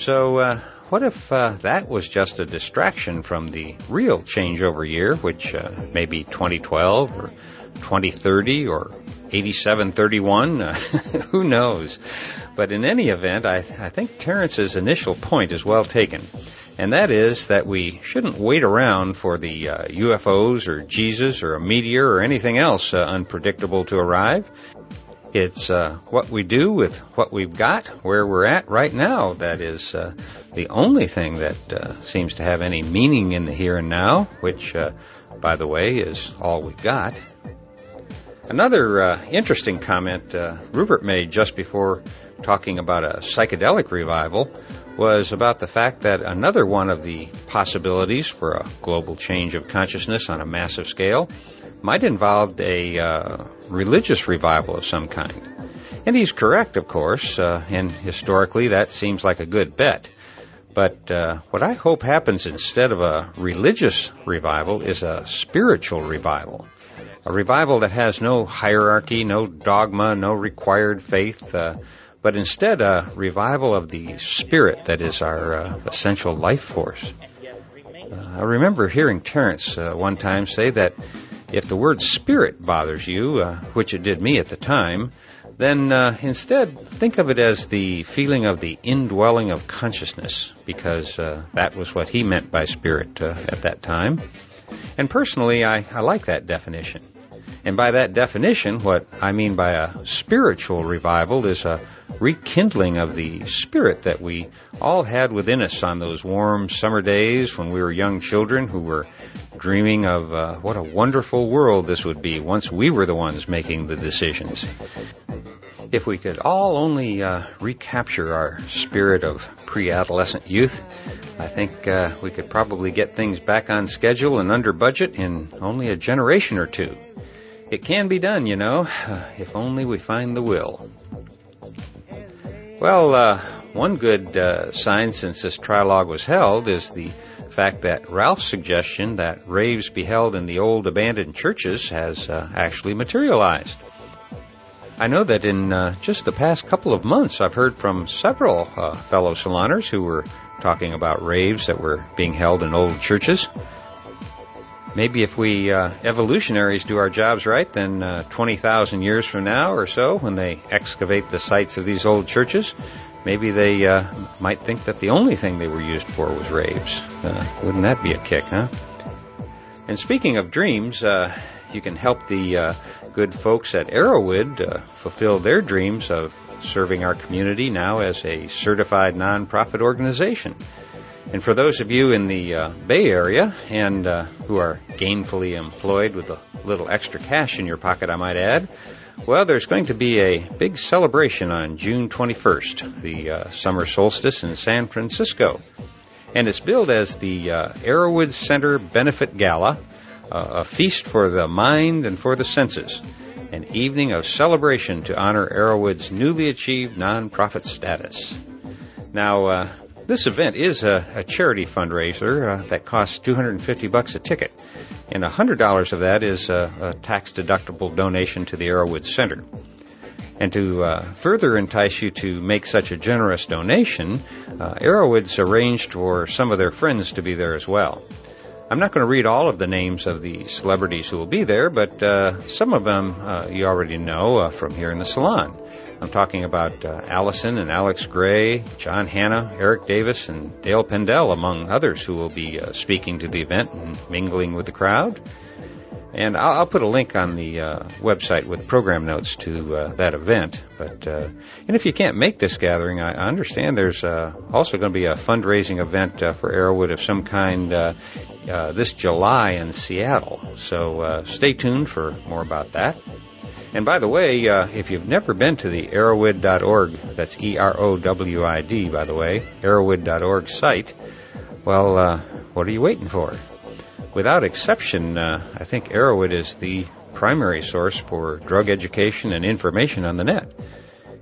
So, uh, what if uh, that was just a distraction from the real changeover year, which uh, may be 2012 or 2030 or 8731? Uh, who knows? But in any event, I, I think Terence's initial point is well taken. and that is that we shouldn't wait around for the uh, UFOs or Jesus or a meteor or anything else uh, unpredictable to arrive. It's uh, what we do with what we've got, where we're at right now, that is uh, the only thing that uh, seems to have any meaning in the here and now, which, uh, by the way, is all we've got. Another uh, interesting comment uh, Rupert made just before talking about a psychedelic revival was about the fact that another one of the possibilities for a global change of consciousness on a massive scale might involve a uh, religious revival of some kind. And he's correct, of course, uh, and historically that seems like a good bet. But uh, what I hope happens instead of a religious revival is a spiritual revival. A revival that has no hierarchy, no dogma, no required faith, uh, but instead a revival of the spirit that is our uh, essential life force. Uh, I remember hearing Terence uh, one time say that if the word spirit bothers you, uh, which it did me at the time, then uh, instead think of it as the feeling of the indwelling of consciousness, because uh, that was what he meant by spirit uh, at that time. And personally, I, I like that definition. And by that definition, what I mean by a spiritual revival is a rekindling of the spirit that we all had within us on those warm summer days when we were young children who were dreaming of uh, what a wonderful world this would be once we were the ones making the decisions. If we could all only uh, recapture our spirit of pre-adolescent youth, I think uh, we could probably get things back on schedule and under budget in only a generation or two. It can be done, you know, if only we find the will. Well, uh, one good uh, sign since this trilogue was held is the fact that Ralph's suggestion that raves be held in the old abandoned churches has uh, actually materialized. I know that in uh, just the past couple of months, I've heard from several uh, fellow saloners who were talking about raves that were being held in old churches. Maybe if we uh, evolutionaries do our jobs right, then uh, 20,000 years from now or so, when they excavate the sites of these old churches, maybe they uh, might think that the only thing they were used for was raves. Uh, wouldn't that be a kick, huh? And speaking of dreams, uh, you can help the uh, good folks at Erowid fulfill their dreams of serving our community now as a certified nonprofit organization. And for those of you in the uh, Bay Area and uh, who are gainfully employed with a little extra cash in your pocket, I might add, well, there's going to be a big celebration on June 21st, the uh, summer solstice in San Francisco. And it's billed as the uh, Erowid Center Benefit Gala, a feast for the mind and for the senses, an evening of celebration to honor Erowid's newly achieved nonprofit status. Now, uh, this event is a, a charity fundraiser uh, that costs 250 bucks a ticket, and $100 of that is a, a tax-deductible donation to the Erowid Center. And to uh, further entice you to make such a generous donation, uh, Erowid's arranged for some of their friends to be there as well. I'm not going to read all of the names of the celebrities who will be there, but uh, some of them uh, you already know uh, from here in the salon. I'm talking about uh, Allyson and Alex Grey, Jon Hanna, Eric Davis, and Dale Pendell, among others, who will be uh, speaking to the event and mingling with the crowd. And I'll, I'll put a link on the uh, website with program notes to uh, that event. But uh, and if you can't make this gathering, I, I understand there's uh, also going to be a fundraising event for Erowid of some kind this July in Seattle. So stay tuned for more about that. And by the way, uh, if you've never been to the erowid.org, that's E-R-O-W-I-D, by the way, erowid.org site, well, uh, what are you waiting for? Without exception, uh, I think Erowid is the primary source for drug education and information on the net.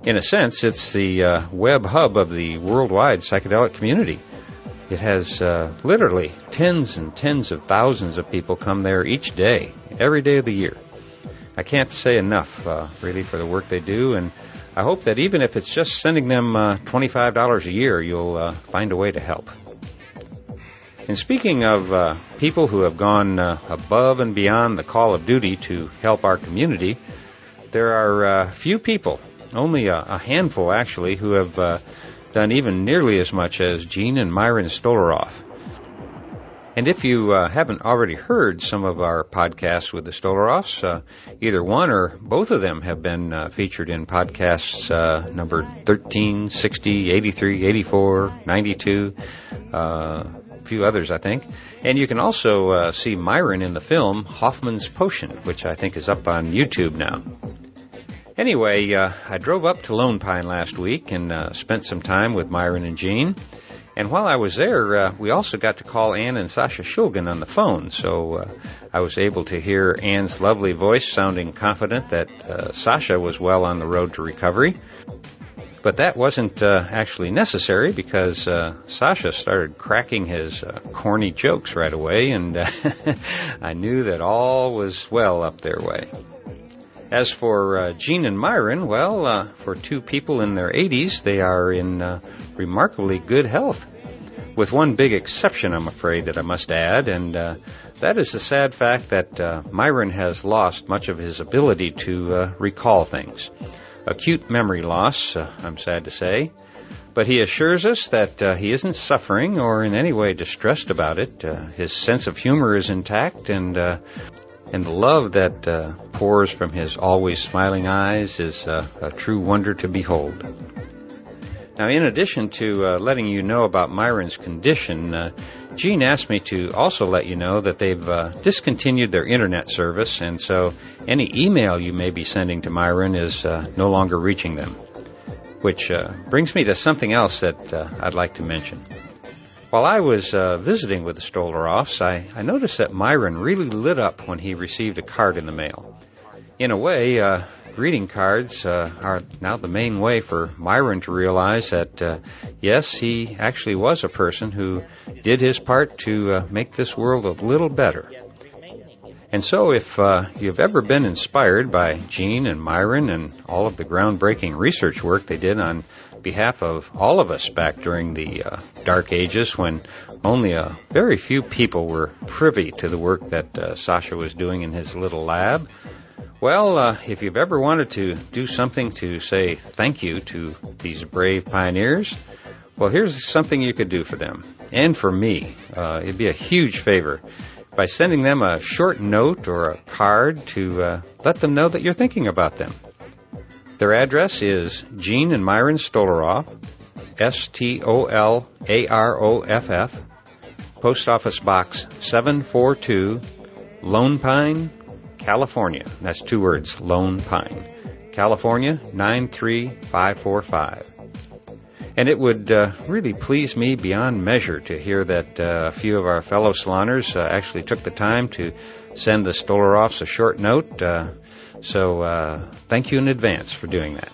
In a sense, it's the uh, web hub of the worldwide psychedelic community. It has uh, literally tens and tens of thousands of people come there each day, every day of the year. I can't say enough, uh, really, for the work they do, and I hope that even if it's just sending them uh, $25 a year, you'll uh, find a way to help. And speaking of uh, people who have gone uh, above and beyond the call of duty to help our community, there are uh, few people, only a, a handful actually, who have done even nearly as much as Jean and Myron Stolaroff. And if you uh, haven't already heard some of our podcasts with the Stolaroffs, uh, either one or both of them have been uh, featured in podcasts uh, number 13, 60, 83, 84, 92, uh, a few others, I think. And you can also uh, see Myron in the film Hofmann's Potion, which I think is up on YouTube now. Anyway, I drove up to Lone Pine last week and spent some time with Myron and Jean. And while I was there, uh, we also got to call Anne and Sasha Shulgin on the phone, so uh, I was able to hear Anne's lovely voice sounding confident that uh, Sasha was well on the road to recovery. But that wasn't uh, actually necessary because uh, Sasha started cracking his uh, corny jokes right away, and I knew that all was well up their way. As for Jean and Myron, well, for two people in their 80s, they are in remarkably good health. With one big exception, I'm afraid, that I must add, and uh, that is the sad fact that uh, Myron has lost much of his ability to uh, recall things. Acute memory loss, I'm sad to say. But he assures us that he isn't suffering or in any way distressed about it. his sense of humor is intact, and and the love that uh, pours from his always smiling eyes is uh, a true wonder to behold. Now, in addition to uh, letting you know about Myron's condition, uh, Jean asked me to also let you know that they've uh, discontinued their internet service, and so any email you may be sending to Myron is uh, no longer reaching them. Which brings me to something else that I'd like to mention. While I was uh, visiting with the Stolaroffs, I, I noticed that Myron really lit up when he received a card in the mail. In a way, uh, greeting cards uh, are now the main way for Myron to realize that, uh, yes, he actually was a person who did his part to uh, make this world a little better. And so, if uh, you've ever been inspired by Jean and Myron and all of the groundbreaking research work they did on behalf of all of us back during the uh, dark ages when only a very few people were privy to the work that uh, Sasha was doing in his little lab, well, uh, if you've ever wanted to do something to say thank you to these brave pioneers, well, here's something you could do for them and for me. Uh, it'd be a huge favor by sending them a short note or a card to uh, let them know that you're thinking about them. Their address is Jean and Myron Stolaroff, S T O L A R O F F, Post Office Box 742, Lone Pine, California. That's two words, Lone Pine. California 93545. And it would uh, really please me beyond measure to hear that uh, a few of our fellow saloners uh, actually took the time to send the Stolaroffs a short note. Uh, so uh, thank you in advance for doing that.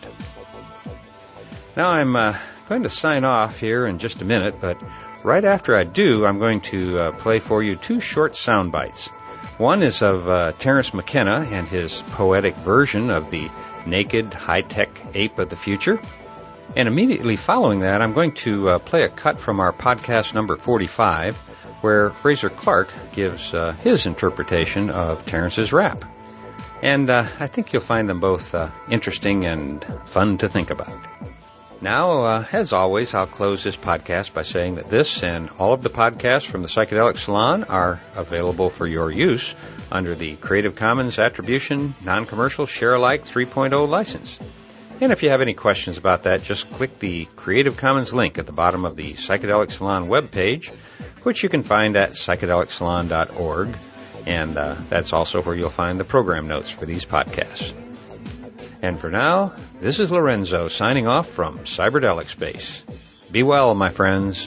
Now I'm uh, going to sign off here in just a minute, but right after I do, I'm going to play for you two short sound bites. One is of Terence McKenna and his poetic version of the naked, high-tech ape of the future. And immediately following that, I'm going to uh, play a cut from our podcast number 45, where Fraser Clark gives uh, his interpretation of Terence's rap. And uh, I think you'll find them both uh, interesting and fun to think about. Now, uh, as always, I'll close this podcast by saying that this and all of the podcasts from the Psychedelic Salon are available for your use under the Creative Commons Attribution Non-Commercial Share-alike 3.0 license. And if you have any questions about that, just click the Creative Commons link at the bottom of the Psychedelic Salon webpage, which you can find at psychedelicsalon.org. And uh, that's also where you'll find the program notes for these podcasts. And for now, this is Lorenzo signing off from Cyberdelic Space. Be well, my friends.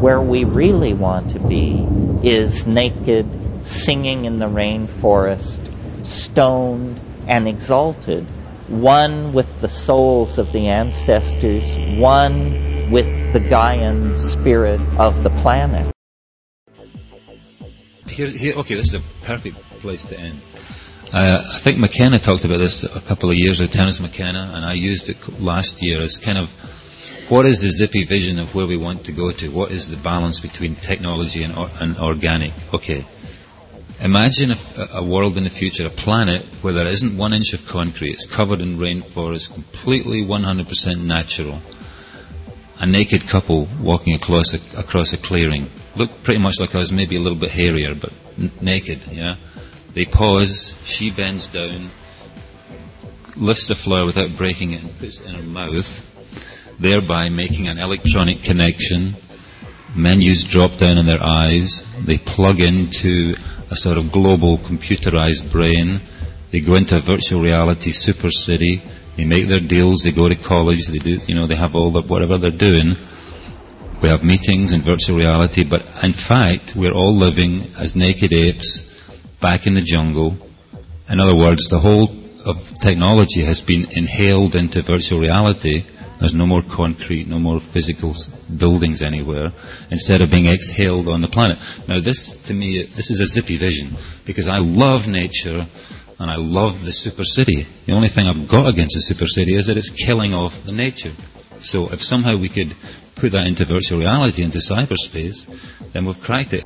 Where we really want to be is naked singing in the rainforest, stoned and exalted, one with the souls of the ancestors, one with the Gaian spirit of the planet. Here, here, okay, this is a perfect place to end. Uh, I think McKenna talked about this a couple of years ago, Terence McKenna, and I used it last year as kind of what is the zippy vision of where we want to go to? What is the balance between technology and, or, and organic? Okay, Imagine a, a world in the future, a planet where there isn't one inch of concrete, it's covered in rainforest, completely 100% natural. A naked couple walking across a, across a clearing. Look pretty much like us, maybe a little bit hairier, but n- naked, yeah? They pause, she bends down, lifts the flower without breaking it and puts it in her mouth, thereby making an electronic connection. Menus drop down in their eyes. They plug into a sort of global computerized brain. They go into a virtual reality super city. They make their deals. They go to college. They do, you know, they have all the, whatever they're doing. We have meetings in virtual reality, but in fact, we're all living as naked apes back in the jungle. In other words, the whole of technology has been inhaled into virtual reality. There's no more concrete, no more physical buildings anywhere, instead of being exhaled on the planet. Now this, to me, this is a zippy vision, because I love nature, and I love the super city. The only thing I've got against the super city is that it's killing off the nature. So if somehow we could put that into virtual reality, into cyberspace, then we've cracked it.